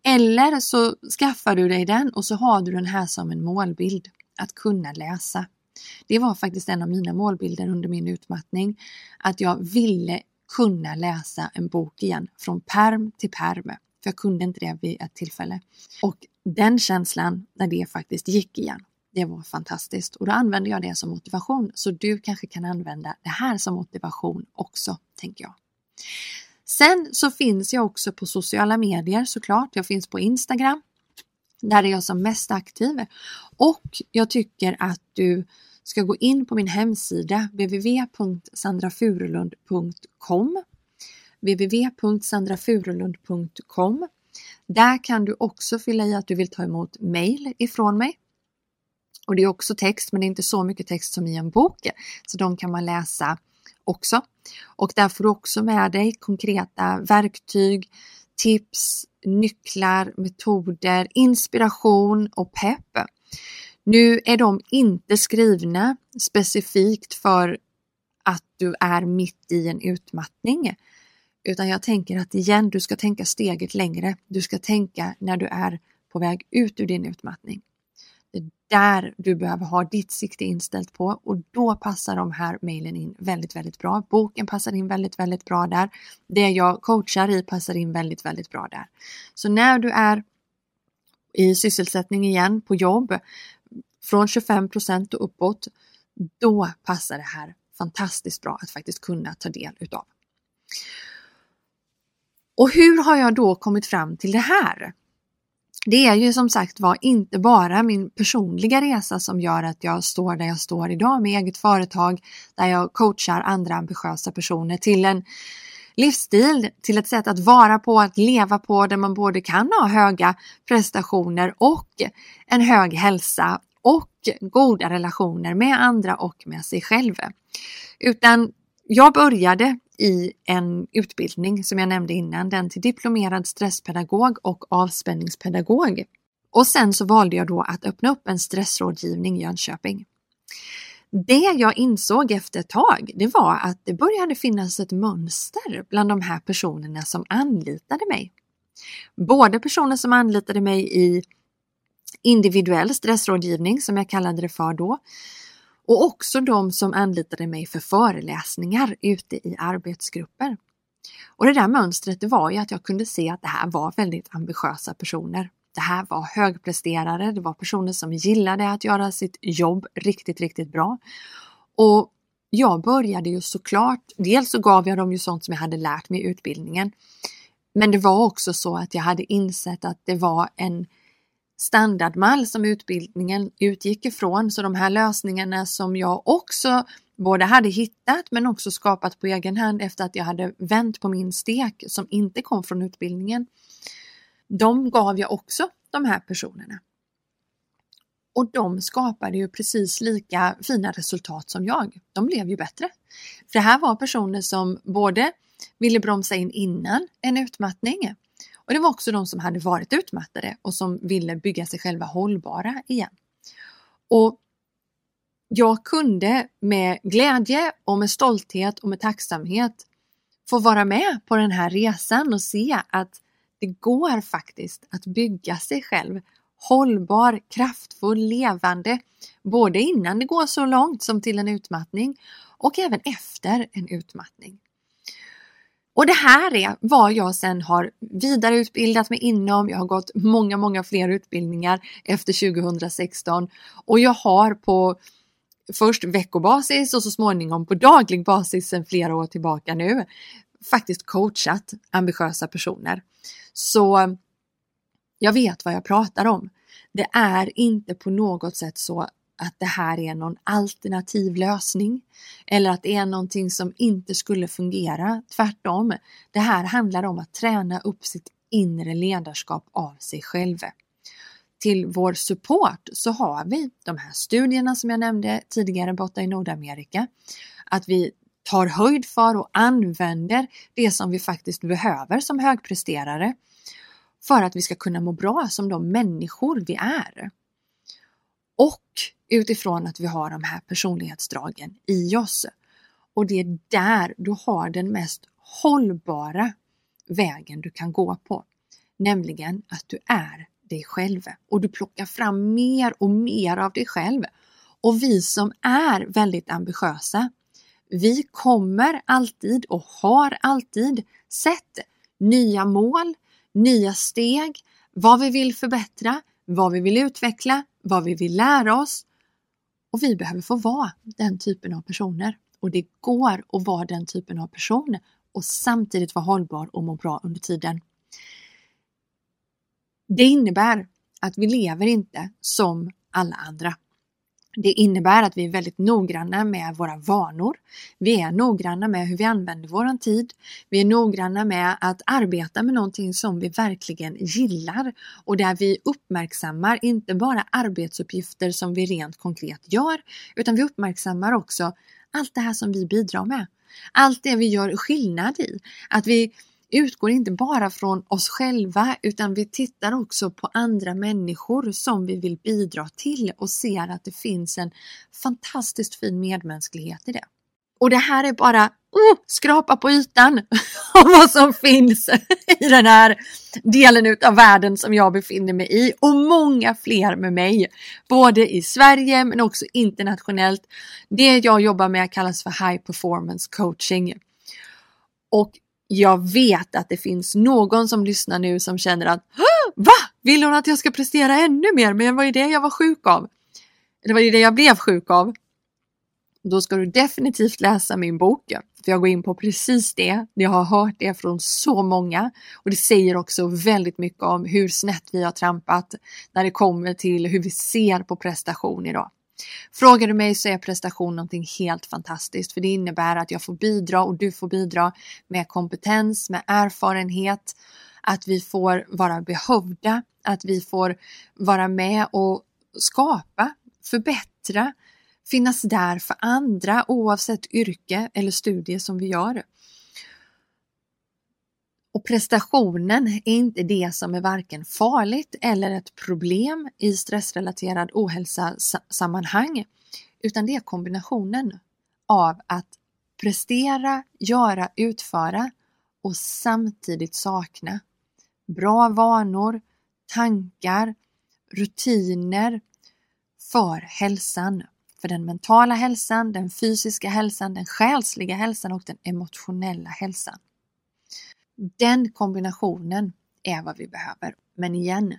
Eller så skaffar du dig den och så har du den här som en målbild, att kunna läsa. Det var faktiskt en av mina målbilder under min utmattning. Att jag ville kunna läsa en bok igen från perm till perm. För jag kunde inte det vid ett tillfälle. Och den känslan när det faktiskt gick igen, det var fantastiskt. Och då använde jag det som motivation. Så du kanske kan använda det här som motivation också, tänker jag. Sen så finns jag också på sociala medier såklart. Jag finns på Instagram. Där är jag som mest aktiv. Och jag tycker att du ska gå in på min hemsida www.sandrafurulund.com www.sandrafurulund.com. Där kan du också fylla i att du vill ta emot mail ifrån mig. Och det är också text, men det är inte så mycket text som i en bok, så de kan man läsa också. Och där får du också med dig konkreta verktyg, tips, nycklar, metoder, inspiration och pepp. Nu är de inte skrivna specifikt för att du är mitt i en utmattning. Utan jag tänker att igen, du ska tänka steget längre. Du ska tänka när du är på väg ut ur din utmattning. Det är där du behöver ha ditt sikte inställt på och då passar de här mejlen in väldigt, väldigt bra. Boken passar in väldigt, väldigt bra där. Det jag coachar i passar in väldigt, väldigt bra där. Så när du är i sysselsättning igen på jobb från 25 procent och uppåt, då passar det här fantastiskt bra att faktiskt kunna ta del utav. Och hur har jag då kommit fram till det här? Det är ju som sagt var inte bara min personliga resa som gör att jag står där jag står idag med eget företag där jag coachar andra ambitiösa personer till en livsstil, till ett sätt att vara på, att leva på där man både kan ha höga prestationer och en hög hälsa och goda relationer med andra och med sig själv. Utan jag började i en utbildning som jag nämnde innan, den till diplomerad stresspedagog och avspänningspedagog. Och sen så valde jag då att öppna upp en stressrådgivning i Jönköping. Det jag insåg efter ett tag, det var att det började finnas ett mönster bland de här personerna som anlitade mig. Både personer som anlitade mig i individuell stressrådgivning som jag kallade det för då, och också de som anlitade mig för föreläsningar ute i arbetsgrupper. Och det där mönstret det var ju att jag kunde se att det här var väldigt ambitiösa personer. Det här var högpresterare, det var personer som gillade att göra sitt jobb riktigt, riktigt bra. Och jag började ju såklart, dels så gav jag dem ju sånt som jag hade lärt mig i utbildningen. Men det var också så att jag hade insett att det var en standardmall som utbildningen utgick ifrån. Så de här lösningarna som jag också både hade hittat men också skapat på egen hand efter att jag hade vänt på min stek som inte kom från utbildningen. De gav jag också de här personerna. Och de skapade ju precis lika fina resultat som jag. De blev ju bättre. För det här var personer som både ville bromsa in innan en utmattning och det var också de som hade varit utmattade och som ville bygga sig själva hållbara igen. Och jag kunde med glädje och med stolthet och med tacksamhet få vara med på den här resan och se att det går faktiskt att bygga sig själv hållbar, kraftfull, levande, både innan det går så långt som till en utmattning och även efter en utmattning. Och det här är vad jag sen har vidareutbildat mig inom. Jag har gått många, många fler utbildningar efter 2016 och jag har på först veckobasis och så småningom på daglig basis sedan flera år tillbaka nu faktiskt coachat ambitiösa personer. Så jag vet vad jag pratar om. Det är inte på något sätt så att det här är någon alternativ lösning eller att det är någonting som inte skulle fungera. Tvärtom. Det här handlar om att träna upp sitt inre ledarskap av sig själv. Till vår support så har vi de här studierna som jag nämnde tidigare borta i Nordamerika. Att vi tar höjd för och använder det som vi faktiskt behöver som högpresterare för att vi ska kunna må bra som de människor vi är. Och utifrån att vi har de här personlighetsdragen i oss. Och det är där du har den mest hållbara vägen du kan gå på. Nämligen att du är dig själv och du plockar fram mer och mer av dig själv. Och vi som är väldigt ambitiösa, vi kommer alltid och har alltid sett nya mål, nya steg, vad vi vill förbättra, vad vi vill utveckla, vad vi vill lära oss. Och vi behöver få vara den typen av personer. Och det går att vara den typen av person och samtidigt vara hållbar och må bra under tiden. Det innebär att vi lever inte som alla andra. Det innebär att vi är väldigt noggranna med våra vanor. Vi är noggranna med hur vi använder våran tid. Vi är noggranna med att arbeta med någonting som vi verkligen gillar och där vi uppmärksammar inte bara arbetsuppgifter som vi rent konkret gör, utan vi uppmärksammar också allt det här som vi bidrar med. Allt det vi gör skillnad i. Att vi utgår inte bara från oss själva utan vi tittar också på andra människor som vi vill bidra till och ser att det finns en fantastiskt fin medmänsklighet i det. Och det här är bara oh, skrapa på ytan av vad som finns i den här delen av världen som jag befinner mig i och många fler med mig. Både i Sverige men också internationellt. Det jag jobbar med kallas för High Performance Coaching. Och jag vet att det finns någon som lyssnar nu som känner att Va? Vill hon att jag ska prestera ännu mer? Men det var ju det jag var sjuk av. Det var ju det jag blev sjuk av. Då ska du definitivt läsa min bok. För jag går in på precis det. Jag har hört det från så många. Och det säger också väldigt mycket om hur snett vi har trampat när det kommer till hur vi ser på prestation idag. Frågar du mig så är prestation någonting helt fantastiskt för det innebär att jag får bidra och du får bidra med kompetens, med erfarenhet, att vi får vara behövda, att vi får vara med och skapa, förbättra, finnas där för andra oavsett yrke eller studie som vi gör. Och prestationen är inte det som är varken farligt eller ett problem i stressrelaterad ohälsa sammanhang, utan det är kombinationen av att prestera, göra, utföra och samtidigt sakna bra vanor, tankar, rutiner för hälsan. För den mentala hälsan, den fysiska hälsan, den själsliga hälsan och den emotionella hälsan. Den kombinationen är vad vi behöver. Men igen,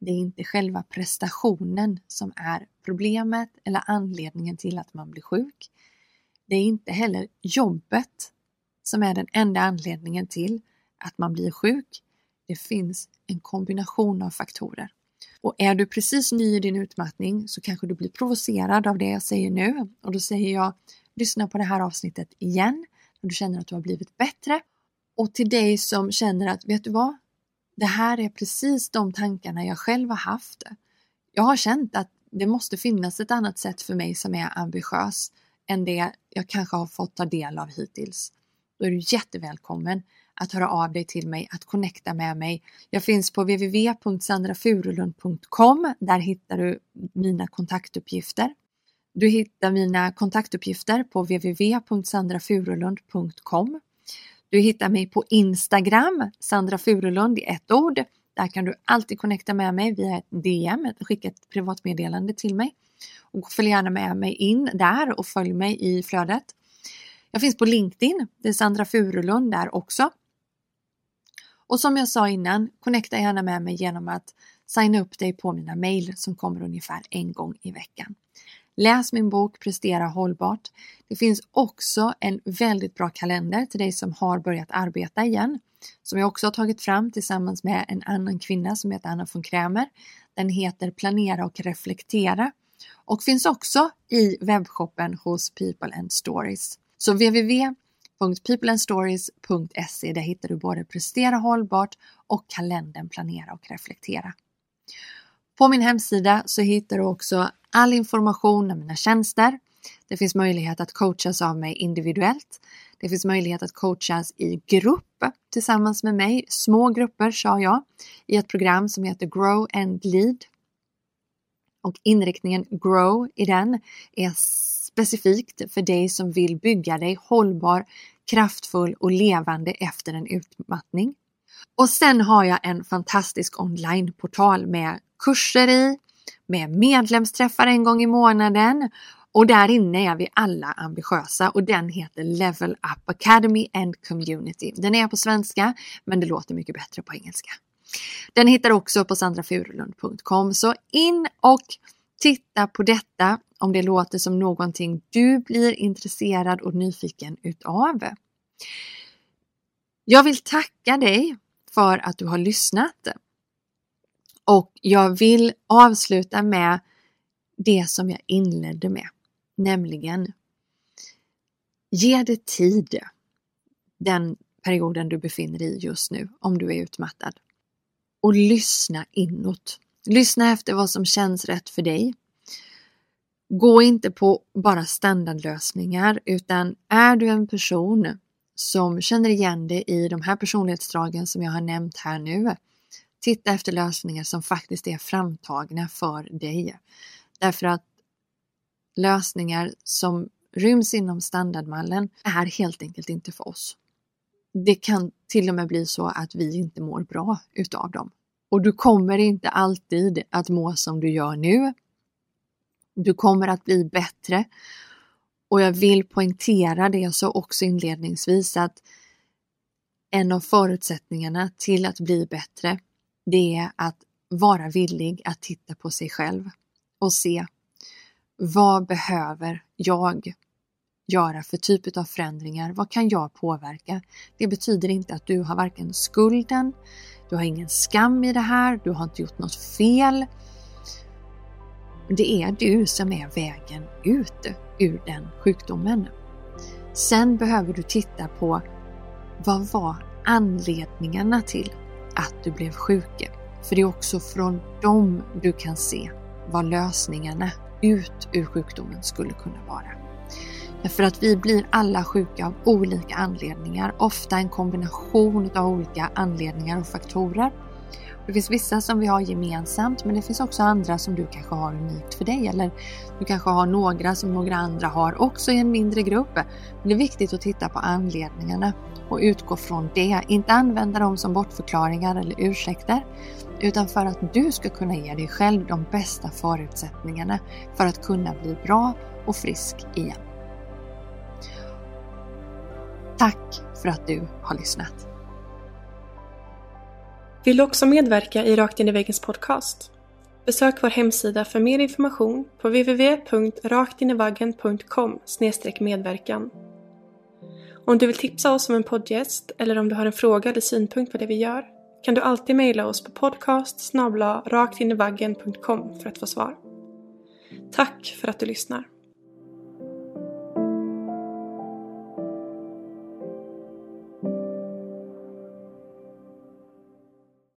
det är inte själva prestationen som är problemet eller anledningen till att man blir sjuk. Det är inte heller jobbet som är den enda anledningen till att man blir sjuk. Det finns en kombination av faktorer. Och är du precis ny i din utmattning så kanske du blir provocerad av det jag säger nu och då säger jag lyssna på det här avsnittet igen när du känner att du har blivit bättre och till dig som känner att, vet du vad? Det här är precis de tankarna jag själv har haft. Jag har känt att det måste finnas ett annat sätt för mig som är ambitiös än det jag kanske har fått ta del av hittills. Då är du jättevälkommen att höra av dig till mig, att connecta med mig. Jag finns på www.sandrafurulund.com. Där hittar du mina kontaktuppgifter. Du hittar mina kontaktuppgifter på www.sandrafurulund.com. Du hittar mig på Instagram, Sandra Furulund i ett ord. Där kan du alltid connecta med mig via ett DM, skicka ett privatmeddelande till mig. Och följ gärna med mig in där och följ mig i flödet. Jag finns på LinkedIn, det är Sandra Furulund där också. Och som jag sa innan, connecta gärna med mig genom att signa upp dig på mina mail som kommer ungefär en gång i veckan. Läs min bok Prestera hållbart. Det finns också en väldigt bra kalender till dig som har börjat arbeta igen. Som jag också har tagit fram tillsammans med en annan kvinna som heter Anna von Krämer. Den heter Planera och reflektera och finns också i webbshoppen hos People and Stories. Så www.peopleandstories.se där hittar du både Prestera hållbart och kalendern Planera och reflektera. På min hemsida så hittar du också all information om mina tjänster. Det finns möjlighet att coachas av mig individuellt. Det finns möjlighet att coachas i grupp tillsammans med mig. Små grupper sa jag i ett program som heter Grow and Lead. Och inriktningen Grow i den är specifikt för dig som vill bygga dig hållbar, kraftfull och levande efter en utmattning. Och sen har jag en fantastisk onlineportal med kurser i, med medlemsträffar en gång i månaden och där inne är vi alla ambitiösa och den heter Level Up Academy and Community. Den är på svenska men det låter mycket bättre på engelska. Den hittar du också på sandrafurulund.com så in och titta på detta om det låter som någonting du blir intresserad och nyfiken utav. Jag vill tacka dig för att du har lyssnat. Och jag vill avsluta med det som jag inledde med, nämligen ge det tid den perioden du befinner dig i just nu om du är utmattad. Och lyssna inåt. Lyssna efter vad som känns rätt för dig. Gå inte på bara standardlösningar utan är du en person som känner igen dig i de här personlighetsdragen som jag har nämnt här nu. Titta efter lösningar som faktiskt är framtagna för dig. Därför att lösningar som ryms inom standardmallen är helt enkelt inte för oss. Det kan till och med bli så att vi inte mår bra utav dem. Och du kommer inte alltid att må som du gör nu. Du kommer att bli bättre. Och jag vill poängtera det jag sa också inledningsvis att en av förutsättningarna till att bli bättre, det är att vara villig att titta på sig själv och se vad behöver jag göra för typ av förändringar? Vad kan jag påverka? Det betyder inte att du har varken skulden, du har ingen skam i det här, du har inte gjort något fel. Det är du som är vägen ut ur den sjukdomen. Sen behöver du titta på vad var anledningarna till att du blev sjuk? För det är också från dem du kan se vad lösningarna ut ur sjukdomen skulle kunna vara. Därför att vi blir alla sjuka av olika anledningar, ofta en kombination av olika anledningar och faktorer. Det finns vissa som vi har gemensamt men det finns också andra som du kanske har unikt för dig eller du kanske har några som några andra har också i en mindre grupp. Men det är viktigt att titta på anledningarna och utgå från det, inte använda dem som bortförklaringar eller ursäkter utan för att du ska kunna ge dig själv de bästa förutsättningarna för att kunna bli bra och frisk igen. Tack för att du har lyssnat. Vill du också medverka i Rakt in i väggens podcast? Besök vår hemsida för mer information på www.raktinivaggen.com medverkan. Om du vill tipsa oss om en poddgäst eller om du har en fråga eller synpunkt på det vi gör kan du alltid mejla oss på podcast raktinivaggen.com för att få svar. Tack för att du lyssnar.